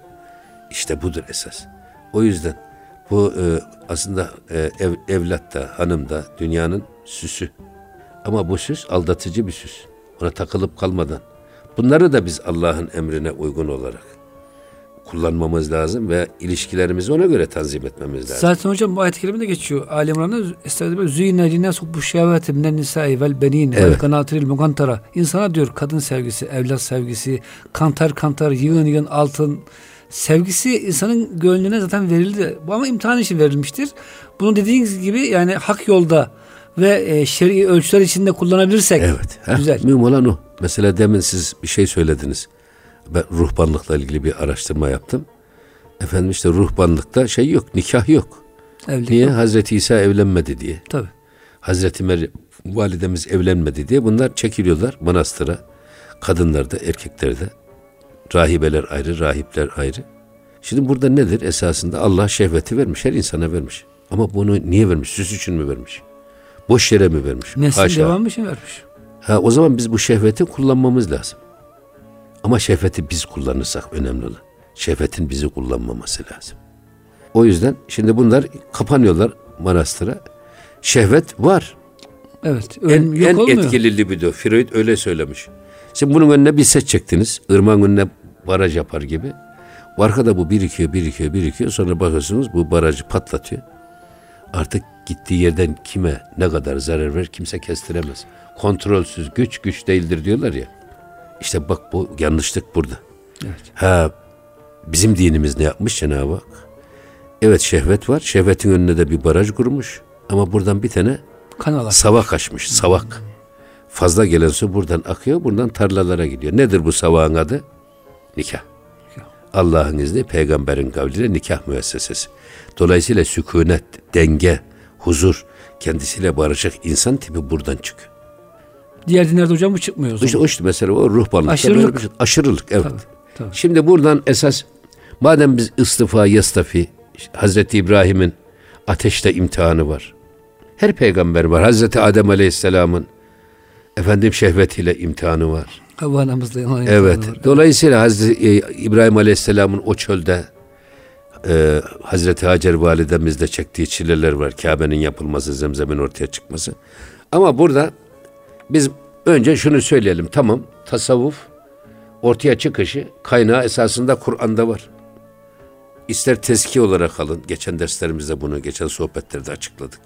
işte budur esas. O yüzden bu e, aslında e, ev, evlat da hanım da dünyanın süsü. Ama bu süs aldatıcı bir süs. Ona takılıp kalmadan. Bunları da biz Allah'ın emrine uygun olarak kullanmamız lazım ve ilişkilerimizi ona göre tanzim etmemiz lazım. Zaten hocam bu ayet-i kerimede geçiyor. Ali İmran'da Estağfirullah. Züyne linnas hubbu şehveti minen nisai vel benin vel Evet. kanatiril mugantara. İnsana diyor kadın sevgisi, evlat sevgisi, kantar kantar, yığın yığın altın sevgisi insanın gönlüne zaten verildi. Bu ama imtihan için verilmiştir. Bunu dediğiniz gibi yani hak yolda ve e, şer'i ölçüler içinde kullanabilirsek Evet. heh, güzel. Mühim olan o. Mesela demin siz bir şey söylediniz. Ben ruhbanlıkla ilgili bir araştırma yaptım. Efendim işte ruhbanlıkta şey yok, nikah yok. Evlilik. Niye? Hazreti İsa evlenmedi diye. Tabii. Hazreti Meryem validemiz evlenmedi diye bunlar çekiliyorlar manastıra. Kadınlar da erkekler de. Rahibeler ayrı, rahipler ayrı. Şimdi burada nedir? Esasında Allah şehveti vermiş, her insana vermiş. Ama bunu niye vermiş? Süs için mi vermiş? Boş yere mi vermiş? Nesil Haşa. devamı için vermiş. Ha, o zaman biz bu şehveti kullanmamız lazım. Ama şehveti biz kullanırsak önemli olan. Şehvetin bizi kullanmaması lazım. O yüzden şimdi bunlar kapanıyorlar manastıra. Şehvet var. Evet. En, yok en olmuyor. etkili libido. Freud öyle söylemiş. Şimdi bunun önüne bir set çektiniz. Irmağın önüne baraj yapar gibi. Arkada bu birikiyor, birikiyor, birikiyor. Sonra bakıyorsunuz bu barajı patlatıyor. Artık gittiği yerden kime ne kadar zarar verir kimse kestiremez. Kontrolsüz güç güç değildir diyorlar ya. İşte bak bu yanlışlık burada. Evet. Ha Bizim dinimiz ne yapmış Cenab-ı Hak? Evet şehvet var. Şehvetin önüne de bir baraj kurmuş. Ama buradan bir tane Kanal savak açmış. Savak. Fazla gelen su buradan akıyor. Buradan tarlalara gidiyor. Nedir bu savağın adı? Nikah. Allah'ın izni peygamberin kavliyle nikah müessesesi. Dolayısıyla sükunet, denge, huzur, kendisiyle barışık insan tipi buradan çıkıyor. Diğer dinlerde hocam bu çıkmıyor. İşte o işte mesela o ruhbanlıkta Aşırılık. şey. Aşırılık evet. Tabii, tabii. Şimdi buradan esas madem biz istifa yastafi işte Hazreti İbrahim'in ateşte imtihanı var. Her peygamber var. Hazreti Adem Aleyhisselam'ın efendim şehvetiyle imtihanı var. Havva anamızla yalan Evet. imtihanı var. Dolayısıyla Hazreti e, İbrahim Aleyhisselam'ın o çölde e, Hazreti Hacer validemizle çektiği çileler var. Kabe'nin yapılması, zemzemin ortaya çıkması. Ama burada biz önce şunu söyleyelim. Tamam tasavvuf ortaya çıkışı kaynağı esasında Kur'an'da var. İster tezki olarak alın. Geçen derslerimizde bunu, geçen sohbetlerde açıkladık.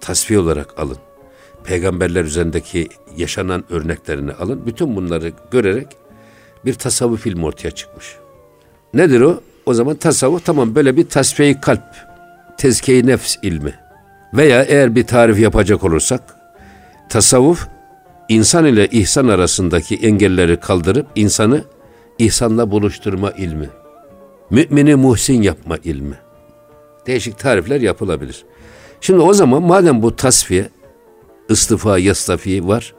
Tasfiye olarak alın. Peygamberler üzerindeki yaşanan örneklerini alın. Bütün bunları görerek bir tasavvuf ilmi ortaya çıkmış. Nedir o? O zaman tasavvuf tamam böyle bir tasfiye kalp, tezkiye nefs ilmi. Veya eğer bir tarif yapacak olursak tasavvuf insan ile ihsan arasındaki engelleri kaldırıp insanı ihsanla buluşturma ilmi. Mümini muhsin yapma ilmi. Değişik tarifler yapılabilir. Şimdi o zaman madem bu tasfiye, istifa, yastafi var.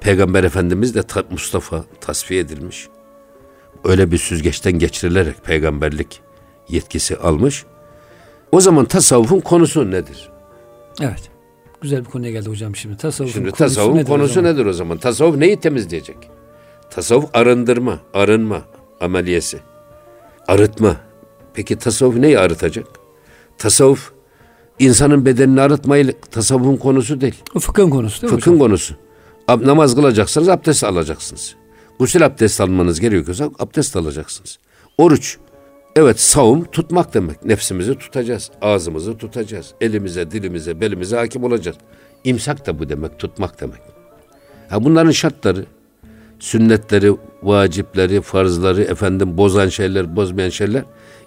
Peygamber Efendimiz de ta- Mustafa tasfiye edilmiş. Öyle bir süzgeçten geçirilerek peygamberlik yetkisi almış. O zaman tasavvufun konusu nedir? Evet. Güzel bir konuya geldi hocam şimdi. Tasavvufun Şimdi konusu tasavvufun nedir konusu hocam? nedir o zaman? Tasavvuf neyi temizleyecek? Tasavvuf arındırma, arınma ameliyesi. Arıtma. Peki tasavvuf neyi arıtacak? Tasavvuf insanın bedenini arıtmayı tasavvufun konusu değil. O fıkhın konusu değil mi Fıkhın hocam? konusu. Ab- namaz kılacaksanız abdest alacaksınız. Gusül abdest almanız gerekiyorsa abdest alacaksınız. Oruç. Evet savun tutmak demek. Nefsimizi tutacağız. Ağzımızı tutacağız. Elimize, dilimize, belimize hakim olacağız. İmsak da bu demek. Tutmak demek. Ha bunların şartları, sünnetleri, vacipleri, farzları, efendim bozan şeyler, bozmayan şeyler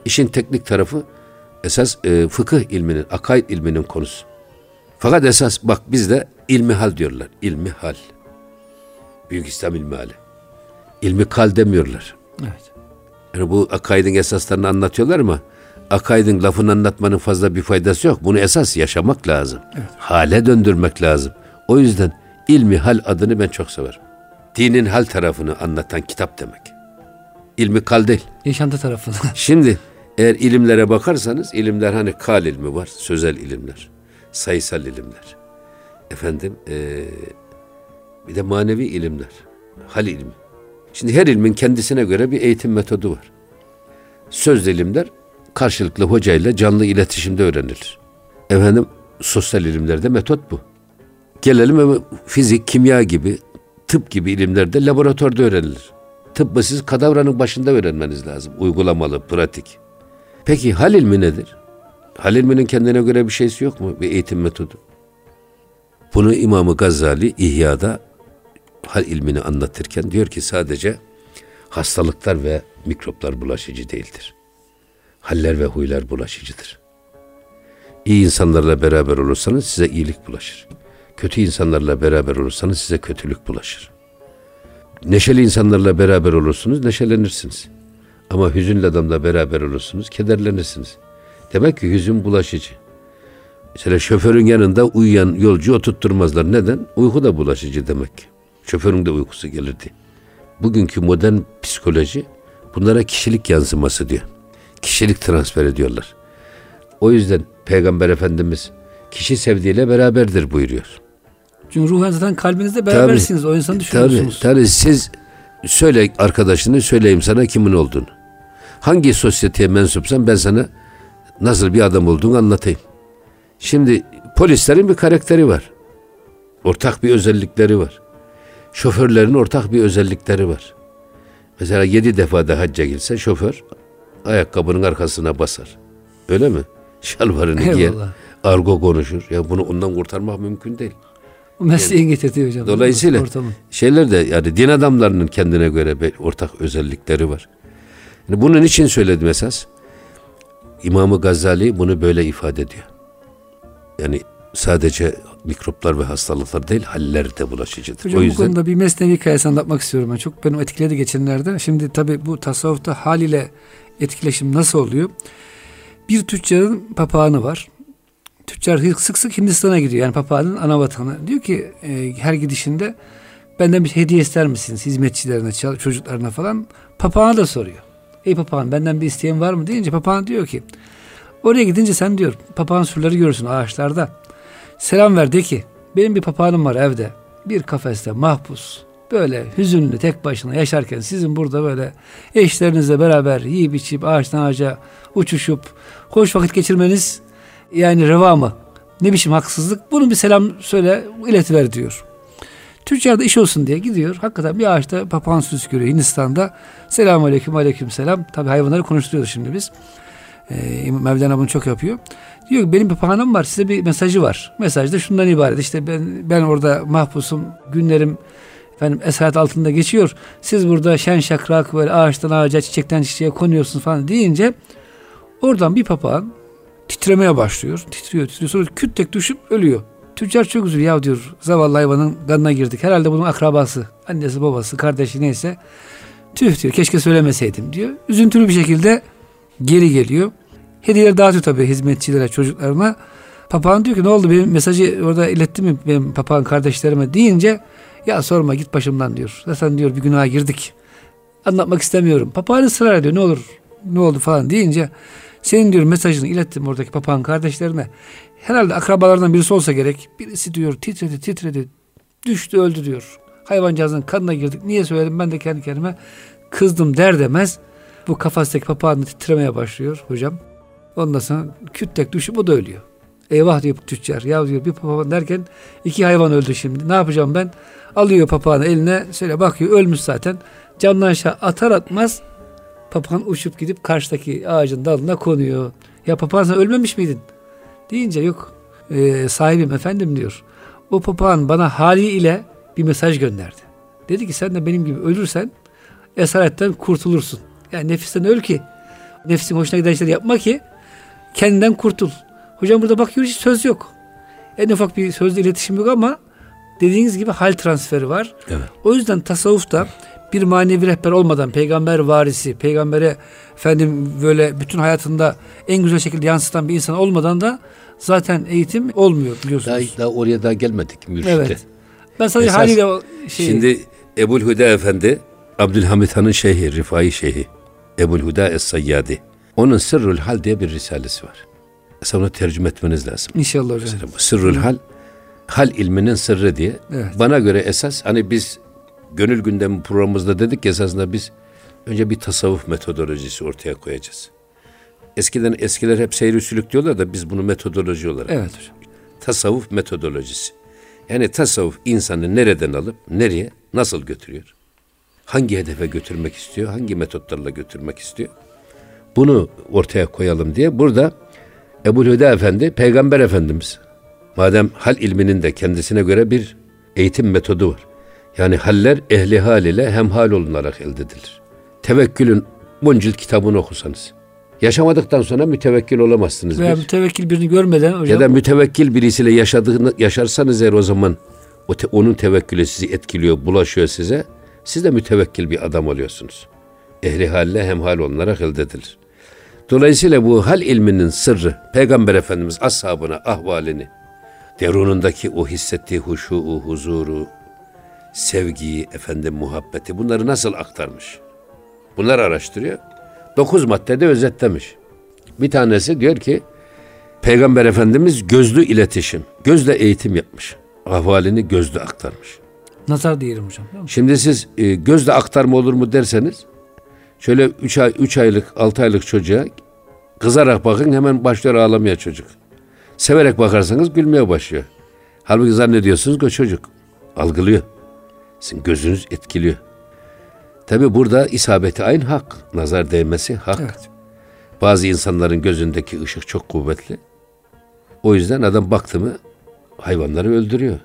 işin teknik tarafı esas e, fıkıh ilminin, akaid ilminin konusu. Fakat esas bak bizde ilmi hal diyorlar. İlmi hal. Büyük İslam ilmi hali. İlmi kal demiyorlar. Evet. Yani bu akaidin esaslarını anlatıyorlar ama akaidin lafını anlatmanın fazla bir faydası yok. Bunu esas yaşamak lazım. Hale döndürmek lazım. O yüzden ilmi hal adını ben çok severim. Dinin hal tarafını anlatan kitap demek. İlmi kal değil. Yaşantı tarafında. *laughs* Şimdi eğer ilimlere bakarsanız ilimler hani kal ilmi var, sözel ilimler, sayısal ilimler. Efendim eee, bir de manevi ilimler, hal ilmi. Şimdi her ilmin kendisine göre bir eğitim metodu var. Sözlü ilimler karşılıklı hocayla canlı iletişimde öğrenilir. Efendim sosyal ilimlerde metot bu. Gelelim ama fizik, kimya gibi, tıp gibi ilimlerde laboratuvarda öğrenilir. Tıbbı siz kadavranın başında öğrenmeniz lazım. Uygulamalı, pratik. Peki hal ilmi nedir? Hal ilminin kendine göre bir şeysi yok mu? Bir eğitim metodu. Bunu İmam-ı Gazali İhya'da hal ilmini anlatırken diyor ki sadece hastalıklar ve mikroplar bulaşıcı değildir. Haller ve huylar bulaşıcıdır. İyi insanlarla beraber olursanız size iyilik bulaşır. Kötü insanlarla beraber olursanız size kötülük bulaşır. Neşeli insanlarla beraber olursunuz, neşelenirsiniz. Ama hüzünlü adamla beraber olursunuz, kederlenirsiniz. Demek ki hüzün bulaşıcı. Mesela şoförün yanında uyuyan yolcu oturtturmazlar. Neden? Uyku da bulaşıcı demek ki. Şoförün de uykusu gelirdi. Bugünkü modern psikoloji bunlara kişilik yansıması diyor. Kişilik transfer ediyorlar. O yüzden Peygamber Efendimiz kişi sevdiğiyle beraberdir buyuruyor. Çünkü ruhen zaten kalbinizde berabersiniz. O insanı düşünüyorsunuz. Tabii, tabii siz söyle arkadaşını söyleyeyim sana kimin olduğunu. Hangi sosyeteye mensupsan ben sana nasıl bir adam olduğunu anlatayım. Şimdi polislerin bir karakteri var. Ortak bir özellikleri var. Şoförlerin ortak bir özellikleri var. Mesela yedi defa da hacca gitse şoför ayakkabının arkasına basar. Öyle mi? Şalvarını giyer. Argo konuşur. Ya bunu ondan kurtarmak mümkün değil. O mesleğin getirdiği hocam. Dolayısıyla şeyler de yani din adamlarının kendine göre ortak özellikleri var. Yani bunun için söyledim esas. İmam-ı Gazali bunu böyle ifade ediyor. Yani sadece mikroplar ve hastalıklar değil, haller de bulaşıcıdır. Hocam o yüzden bu konuda bir mesnevi hikayesi anlatmak istiyorum ben. Çok benim etkiledi geçenlerde. Şimdi tabi bu tasavvufta hal ile etkileşim nasıl oluyor? Bir tüccarın papağanı var. Tüccar sık sık Hindistan'a gidiyor. Yani papağanın ana vatanı. Diyor ki e, her gidişinde benden bir hediye ister misiniz hizmetçilerine, çocuklarına falan. Papağana da soruyor. Ey papağan benden bir isteğin var mı deyince papağan diyor ki oraya gidince sen diyor papağan sürüleri görürsün ağaçlarda. Selam ver de ki benim bir papağanım var evde. Bir kafeste mahpus. Böyle hüzünlü tek başına yaşarken sizin burada böyle eşlerinizle beraber yiyip içip ağaçtan ağaca uçuşup hoş vakit geçirmeniz yani reva mı? Ne biçim haksızlık? Bunu bir selam söyle iletiver diyor. Tüccar da iş olsun diye gidiyor. Hakikaten bir ağaçta papağan sürüsü görüyor Hindistan'da. Selamun aleyküm aleyküm selam. Tabi hayvanları konuşturuyoruz şimdi biz. Ee, Mevlana bunu çok yapıyor. Diyor ki benim bir papağanım var size bir mesajı var. Mesaj da şundan ibaret. İşte ben, ben orada mahpusum. Günlerim efendim esaret altında geçiyor. Siz burada şen şakrak böyle ağaçtan ağaca çiçekten çiçeğe konuyorsunuz falan deyince oradan bir papağan titremeye başlıyor. Titriyor titriyor sonra küt tek düşüp ölüyor. Tüccar çok üzülüyor ya diyor zavallı hayvanın kanına girdik. Herhalde bunun akrabası, annesi, babası, kardeşi neyse. Tüh diyor keşke söylemeseydim diyor. Üzüntülü bir şekilde geri geliyor. Hediyeler dağıtıyor tabii hizmetçilere, çocuklarına. Papağan diyor ki ne oldu benim mesajı orada iletti mi benim papağan kardeşlerime deyince ya sorma git başımdan diyor. Zaten diyor bir günaha girdik. Anlatmak istemiyorum. Papağan ısrar ediyor ne olur ne oldu falan deyince senin diyor mesajını ilettim oradaki papağan kardeşlerine. Herhalde akrabalardan birisi olsa gerek. Birisi diyor titredi titredi. Düştü öldü diyor. Hayvancağızın kanına girdik. Niye söyledim ben de kendi kendime kızdım der demez. Bu kafastaki papağan titremeye başlıyor hocam. Ondan sonra küt tek düşüp o da ölüyor. Eyvah diyor tüccar. Ya diyor bir papağan derken iki hayvan öldü şimdi. Ne yapacağım ben? Alıyor papağanı eline şöyle bakıyor ölmüş zaten. Camdan aşağı atar atmaz papağan uçup gidip karşıdaki ağacın dalına konuyor. Ya papağan sen ölmemiş miydin? Deyince yok e, sahibim efendim diyor. O papağan bana haliyle bir mesaj gönderdi. Dedi ki sen de benim gibi ölürsen esaretten kurtulursun. Yani nefisten öl ki nefsin hoşuna giden işleri yapma ki kendinden kurtul. Hocam burada bakıyoruz hiç söz yok. En ufak bir sözle iletişim yok ama dediğiniz gibi hal transferi var. Evet. O yüzden tasavvufta bir manevi rehber olmadan peygamber varisi, peygambere efendim böyle bütün hayatında en güzel şekilde yansıtan bir insan olmadan da zaten eğitim olmuyor biliyorsunuz. Daha, daha oraya daha gelmedik mürşide. Evet. Ben sadece Esas, haliyle şey... Şimdi Ebul Huda Efendi Abdülhamit Han'ın şeyhi, Rifai şeyhi. Ebul Huda Es-Sayyadi. Onun Sırrül Hal diye bir risalesi var. Mesela onu tercüme etmeniz lazım. İnşallah hocam. Mesela bu Sırrül Hal, hal ilminin sırrı diye. Evet. Bana göre esas hani biz gönül gündemi programımızda dedik ki esasında biz önce bir tasavvuf metodolojisi ortaya koyacağız. Eskiden eskiler hep seyri sülük diyorlar da biz bunu metodoloji olarak. Evet hocam. Tasavvuf metodolojisi. Yani tasavvuf insanı nereden alıp nereye nasıl götürüyor? Hangi hedefe götürmek istiyor? Hangi metotlarla götürmek istiyor? Bunu ortaya koyalım diye burada Ebu Hüda Efendi, Peygamber Efendimiz. Madem hal ilminin de kendisine göre bir eğitim metodu var. Yani haller ehli hal ile hemhal olunarak elde edilir. Tevekkülün buncil kitabını okusanız. Yaşamadıktan sonra mütevekkil olamazsınız. Veya bir. mütevekkil birini görmeden hocam. Ya da mütevekkil birisiyle yaşadığını yaşarsanız eğer o zaman o te, onun tevekkülü sizi etkiliyor, bulaşıyor size. Siz de mütevekkil bir adam oluyorsunuz. Ehli halle hemhal olunarak elde edilir. Dolayısıyla bu hal ilminin sırrı Peygamber Efendimiz ashabına ahvalini, derunundaki o hissettiği huşu, huzuru, sevgiyi, efendim muhabbeti bunları nasıl aktarmış? Bunları araştırıyor. Dokuz maddede özetlemiş. Bir tanesi diyor ki Peygamber Efendimiz gözlü iletişim, gözle eğitim yapmış. Ahvalini gözle aktarmış. Nazar diyelim hocam. Şimdi siz e, gözle aktarma olur mu derseniz şöyle üç ay, üç aylık, altı aylık çocuğa kızarak bakın hemen başlıyor ağlamaya çocuk. Severek bakarsanız gülmeye başlıyor. Halbuki zannediyorsunuz ki o çocuk algılıyor. Sizin gözünüz etkiliyor. Tabi burada isabeti aynı hak. Nazar değmesi hak. Evet. Bazı insanların gözündeki ışık çok kuvvetli. O yüzden adam baktı mı hayvanları öldürüyor.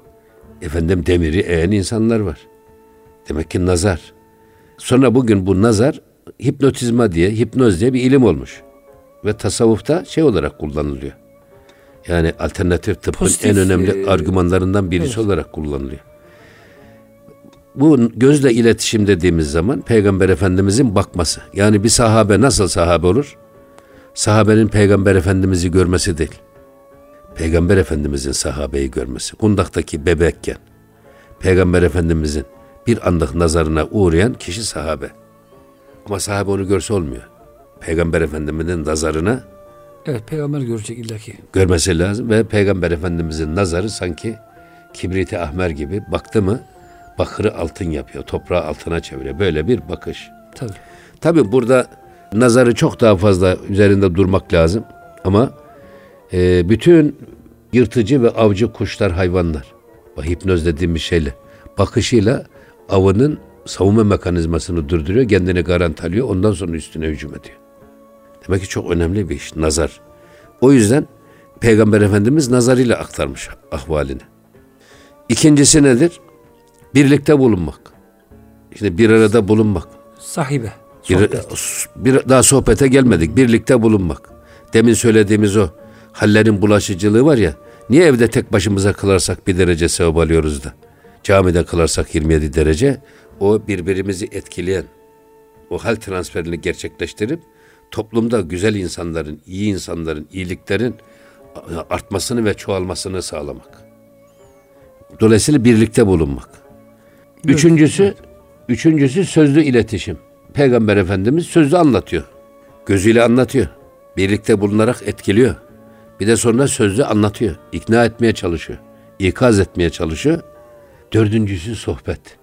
Efendim demiri eğen insanlar var. Demek ki nazar. Sonra bugün bu nazar hipnotizma diye, hipnoz diye bir ilim olmuş. Ve tasavvufta şey olarak kullanılıyor. Yani alternatif tıbbın Pozitif, en önemli e, argümanlarından birisi evet. olarak kullanılıyor. Bu gözle iletişim dediğimiz zaman Peygamber Efendimizin bakması. Yani bir sahabe nasıl sahabe olur? Sahabenin Peygamber Efendimiz'i görmesi değil. Peygamber Efendimizin sahabeyi görmesi. Kundaktaki bebekken Peygamber Efendimizin bir anlık nazarına uğrayan kişi sahabe. Ama sahabe onu görse olmuyor. Peygamber Efendimizin nazarına Evet peygamber görecek illaki. görmesi lazım ve Peygamber Efendimizin nazarı sanki kibriti ahmer gibi baktı mı bakırı altın yapıyor, toprağı altına çeviriyor. Böyle bir bakış. Tabii. Tabi burada nazarı çok daha fazla üzerinde durmak lazım. Ama e, bütün yırtıcı ve avcı kuşlar, hayvanlar, hipnoz dediğimiz şeyle, bakışıyla avının savunma mekanizmasını durduruyor, kendini garanti alıyor, ondan sonra üstüne hücum ediyor. Demek ki çok önemli bir iş, nazar. O yüzden Peygamber Efendimiz nazarıyla aktarmış ahvalini. İkincisi nedir? Birlikte bulunmak. İşte bir arada bulunmak. Sahibe. Bir, bir, daha sohbete gelmedik. Birlikte bulunmak. Demin söylediğimiz o hallerin bulaşıcılığı var ya. Niye evde tek başımıza kılarsak bir derece sevap alıyoruz da. Camide kılarsak 27 derece. O birbirimizi etkileyen o hal transferini gerçekleştirip toplumda güzel insanların, iyi insanların, iyiliklerin artmasını ve çoğalmasını sağlamak. Dolayısıyla birlikte bulunmak. Üçüncüsü, üçüncüsü sözlü iletişim. Peygamber Efendimiz sözlü anlatıyor. Gözüyle anlatıyor. Birlikte bulunarak etkiliyor. Bir de sonra sözlü anlatıyor. İkna etmeye çalışıyor. ikaz etmeye çalışıyor. Dördüncüsü sohbet.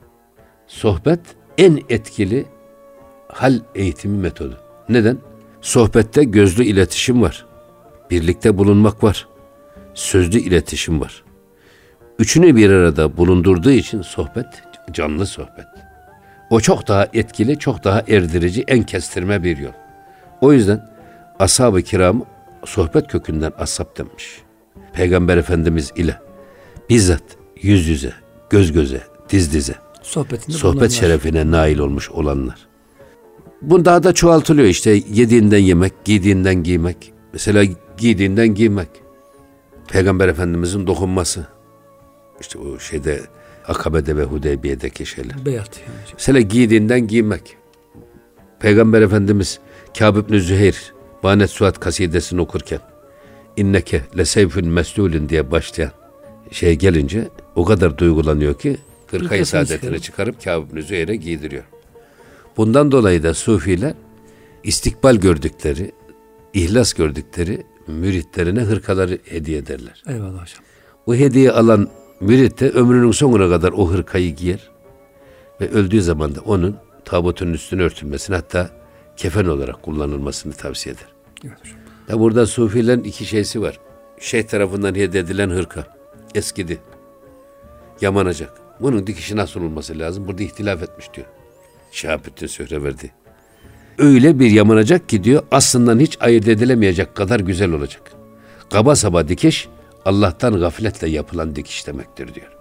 Sohbet en etkili hal eğitimi metodu. Neden? Sohbette gözlü iletişim var. Birlikte bulunmak var. Sözlü iletişim var. Üçünü bir arada bulundurduğu için sohbet canlı sohbet. O çok daha etkili, çok daha erdirici, en kestirme bir yol. O yüzden ashab-ı kiram sohbet kökünden ashab demiş. Peygamber Efendimiz ile bizzat yüz yüze, göz göze, diz dize Sohbetinde sohbet bulunanlar. şerefine nail olmuş olanlar. Bu daha da çoğaltılıyor işte yediğinden yemek, giydiğinden giymek. Mesela giydiğinden giymek. Peygamber Efendimizin dokunması. İşte o şeyde Akabe'de ve Hudeybiye'deki şeyler. Beyat. yani. Mesela giydiğinden giymek. Peygamber Efendimiz Kâb ibn Züheyr Banet Suat kasidesini okurken inneke leseyfün meslulün diye başlayan şey gelince o kadar duygulanıyor ki Hırkasını saadetini çıkarıp Kâb ibn Züheyr'e giydiriyor. Bundan dolayı da sufiler istikbal gördükleri, ihlas gördükleri müritlerine hırkaları hediye ederler. Eyvallah hocam. O hediye alan mürit de ömrünün sonuna kadar o hırkayı giyer ve öldüğü zaman da onun tabutun üstüne örtülmesini hatta kefen olarak kullanılmasını tavsiye eder. Evet hocam. Ya burada sufilerin iki şeysi var. Şeyh tarafından hediye hırka eskidi. Yamanacak. Bunun dikişi nasıl olması lazım? Burada ihtilaf etmiş diyor. Şahabettin Sühreverdi. Öyle bir yamanacak ki diyor aslında hiç ayırt edilemeyecek kadar güzel olacak. Kaba saba dikiş Allah'tan gafletle yapılan dikiş demektir diyor.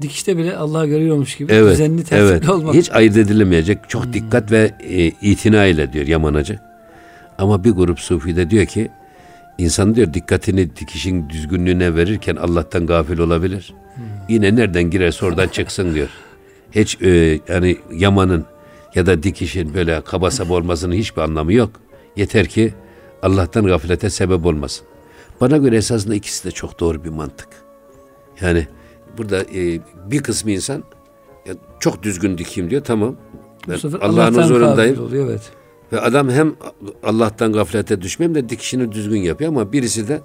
Dikişte bile Allah'ı görüyormuş gibi Evet, düzenli tertipli evet. *laughs* olmak. Hiç ayırt edilemeyecek çok dikkat ve e, itina ile diyor yamanacak. Ama bir grup sufi de diyor ki insan diyor dikkatini dikişin düzgünlüğüne verirken Allah'tan gafil olabilir. Yine nereden girerse oradan çıksın diyor. Hiç e, yani yamanın ya da dikişin böyle kaba saba olmasının hiçbir anlamı yok. Yeter ki Allah'tan gaflete sebep olmasın. Bana göre esasında ikisi de çok doğru bir mantık. Yani burada e, bir kısmı insan ya çok düzgün dikeyim diyor tamam. Allah'ın huzurundayım. Oluyor, evet. Ve adam hem Allah'tan gaflete düşmeyeyim de dikişini düzgün yapıyor ama birisi de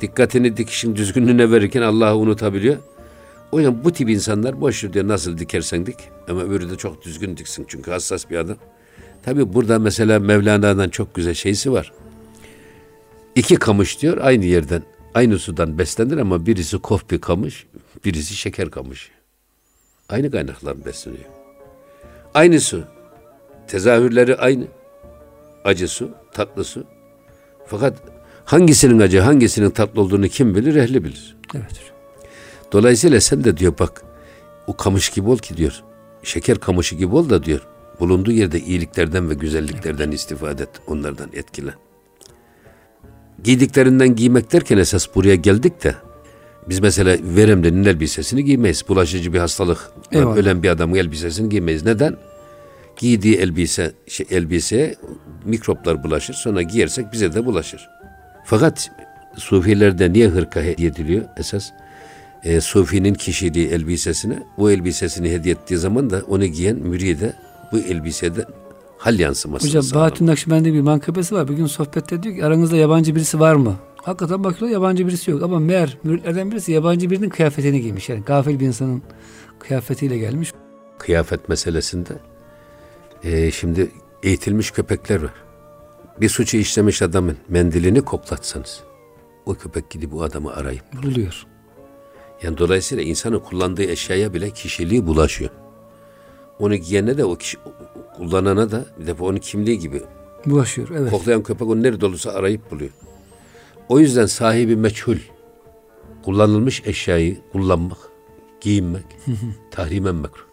dikkatini dikişin düzgünlüğüne verirken Allah'ı unutabiliyor. O yüzden bu tip insanlar boş ver diyor nasıl dikersen dik ama öbürü de çok düzgün diksin çünkü hassas bir adam. Tabi burada mesela Mevlana'dan çok güzel şeysi var. İki kamış diyor aynı yerden aynı sudan beslenir ama birisi kof bir kamış birisi şeker kamış. Aynı kaynaklardan besleniyor. Aynı su. Tezahürleri aynı acı su, tatlı su. Fakat hangisinin acı, hangisinin tatlı olduğunu kim bilir? Ehli bilir. Evet. Dolayısıyla sen de diyor bak o kamış gibi ol ki diyor. Şeker kamışı gibi ol da diyor. Bulunduğu yerde iyiliklerden ve güzelliklerden istifade et. Onlardan etkilen. Giydiklerinden giymek derken esas buraya geldik de biz mesela veremlerin elbisesini giymeyiz. Bulaşıcı bir hastalık Eyvallah. ölen bir adamın elbisesini giymeyiz. Neden? Giydiği elbise şey, elbiseye mikroplar bulaşır. Sonra giyersek bize de bulaşır. Fakat Sufilerde niye hırka hediye ediliyor? Esas e, Sufinin kişiliği elbisesine, bu elbisesini hediye ettiği zaman da onu giyen müride bu elbisede hal yansımasını Hocam. Bahattin Nakşibendi bir mankıbesi var. Bir gün sohbette diyor ki aranızda yabancı birisi var mı? Hakikaten bakıyor yabancı birisi yok. Ama meğer müritlerden birisi yabancı birinin kıyafetini giymiş. Yani gafil bir insanın kıyafetiyle gelmiş. Kıyafet meselesinde e, şimdi eğitilmiş köpekler var. Bir suçu işlemiş adamın mendilini koklatsanız o köpek gidip bu adamı arayıp Buluyor. Yani dolayısıyla insanın kullandığı eşyaya bile kişiliği bulaşıyor. Onu giyene de o kişi kullanana da bir defa onun kimliği gibi Bulaşıyor. Evet. koklayan köpek onu nerede olursa arayıp buluyor. O yüzden sahibi meçhul kullanılmış eşyayı kullanmak, giyinmek *laughs* tahrimen mekruh.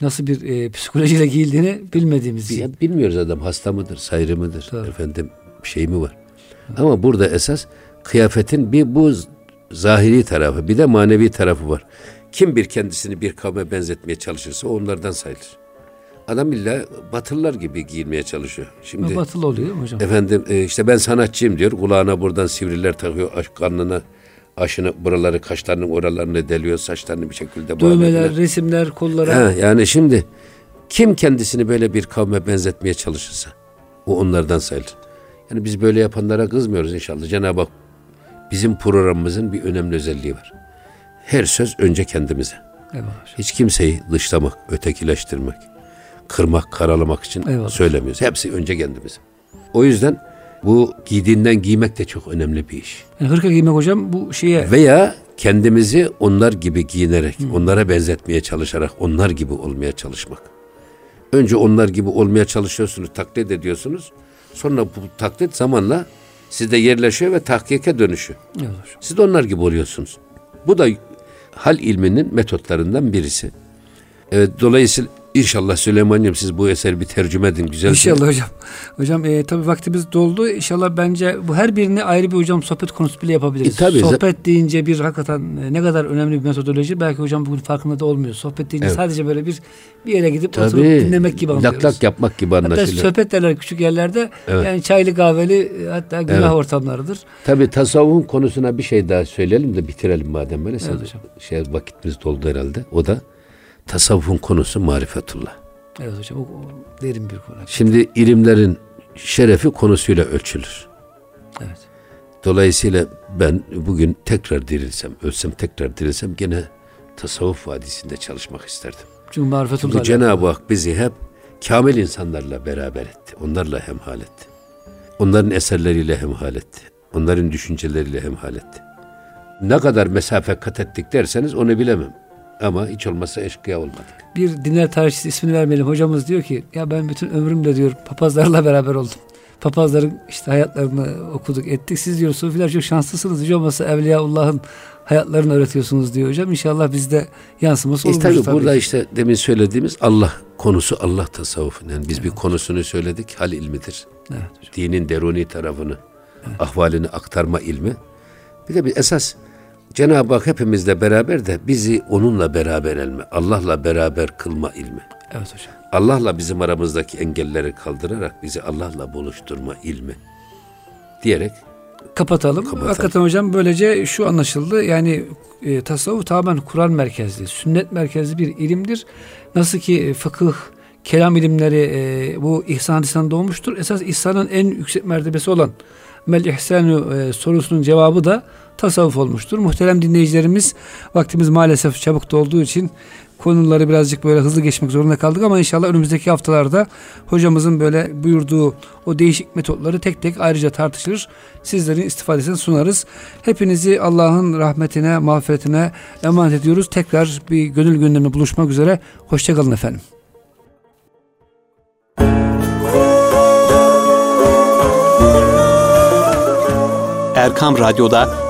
Nasıl bir e, psikolojiyle giyildiğini bilmediğimiz için. Bilmiyoruz adam hasta mıdır, sayrı mıdır, Tabii. efendim şey mi var. Ama burada esas kıyafetin bir bu zahiri tarafı bir de manevi tarafı var. Kim bir kendisini bir kavme benzetmeye çalışırsa onlardan sayılır. Adam illa batılılar gibi giyinmeye çalışıyor. Şimdi Batılı oluyor değil mi hocam? efendim e, işte ben sanatçıyım diyor. Kulağına buradan sivriler takıyor, aş, karnına aşını buraları kaşlarının oralarını deliyor, saçlarını bir şekilde. Dövmeler, resimler, kollara. Ha, yani şimdi kim kendisini böyle bir kavme benzetmeye çalışırsa o onlardan sayılır. Yani biz böyle yapanlara kızmıyoruz inşallah. Cenab-ı Hak bizim programımızın bir önemli özelliği var. Her söz önce kendimize. Hocam. Hiç kimseyi dışlamak, ötekileştirmek, kırmak, karalamak için Eyvallah. söylemiyoruz. Hepsi önce kendimize. O yüzden bu giydiğinden giymek de çok önemli bir iş. Yani hırka giymek hocam bu şeye Veya kendimizi onlar gibi giyinerek, onlara benzetmeye çalışarak, onlar gibi olmaya çalışmak. Önce onlar gibi olmaya çalışıyorsunuz, taklit ediyorsunuz. Sonra bu taklit zamanla sizde yerleşiyor ve tahkike dönüşüyor. Hocam. Siz de onlar gibi oluyorsunuz. Bu da hal ilminin metotlarından birisi. Evet, dolayısıyla inşallah Süleyman'cığım siz bu eseri bir tercüme edin güzel. İnşallah hocam. Hocam e, tabii vaktimiz doldu. İnşallah bence bu her birini ayrı bir hocam sohbet konusu bile yapabiliriz. E, tabii. Sohbet deyince bir hakikaten e, ne kadar önemli bir metodoloji. Belki hocam bugün farkında da olmuyor. Sohbet deyince Evet. sadece böyle bir bir yere gidip oturup Tabii. dinlemek gibi anlıyoruz. Lak lak yapmak gibi Hatta anlaşılıyor. sohbet derler küçük yerlerde. Evet. Yani çaylı kahveli e, hatta günah Evet. ortamlarıdır. Tabii tasavvufun konusuna bir şey daha söyleyelim de bitirelim madem böyle. Sen- Evet hocam. Şey vakitimiz doldu herhalde. O da tasavvufun konusu marifetullah. Evet hocam o, derin bir konu. Şimdi ilimlerin şerefi konusuyla ölçülür. Evet. Dolayısıyla ben bugün tekrar dirilsem, ölsem tekrar dirilsem gene tasavvuf vadisinde çalışmak isterdim. Çünkü marifetullah. Cenab-ı Hak bizi hep kamil insanlarla beraber etti. Onlarla hemhal etti. Onların eserleriyle hemhal etti. Onların düşünceleriyle hemhal etti. Ne kadar mesafe kat ettik derseniz onu bilemem. Ama hiç olmazsa eşkıya olmadık. bir dinler tarihçisi ismini vermeyelim. Hocamız diyor ki ya ben bütün ömrümde diyor papazlarla *laughs* beraber oldum. Papazların işte hayatlarını okuduk ettik. Siz diyor sufiler çok şanslısınız. Hiç olmazsa Evliyaullah'ın hayatlarını öğretiyorsunuz diyor hocam. İnşallah bizde yansıması E olur. tabii burada işte demin söylediğimiz Allah konusu Allah tasavvufu. Yani biz bir konusunu söyledik hal ilmidir. Evet hocam. Dinin deruni tarafını, ahvalini aktarma ilmi. Bir de bir esas Cenab-ı Hak hepimizle beraber de bizi onunla beraber elme, Allah'la beraber kılma ilmi. Evet hocam. Allah'la bizim aramızdaki engelleri kaldırarak bizi Allah'la buluşturma ilmi diyerek Kapatalım. Kapatalım. Hakikaten hocam böylece şu anlaşıldı. Yani e, tasavvuf tamamen Kur'an merkezli, sünnet merkezli bir ilimdir. Nasıl ki e, fıkıh, kelam ilimleri e, bu ihsan hadisinden doğmuştur. Esas ihsanın en yüksek mertebesi olan mel ihsanu e, sorusunun cevabı da tasavvuf olmuştur. Muhterem dinleyicilerimiz vaktimiz maalesef çabuk dolduğu için konuları birazcık böyle hızlı geçmek zorunda kaldık ama inşallah önümüzdeki haftalarda hocamızın böyle buyurduğu o değişik metotları tek tek ayrıca tartışılır. Sizlerin istifadesini sunarız. Hepinizi Allah'ın rahmetine, mağfiretine emanet ediyoruz. Tekrar bir gönül gündemine buluşmak üzere. Hoşçakalın efendim. Erkam Radyo'da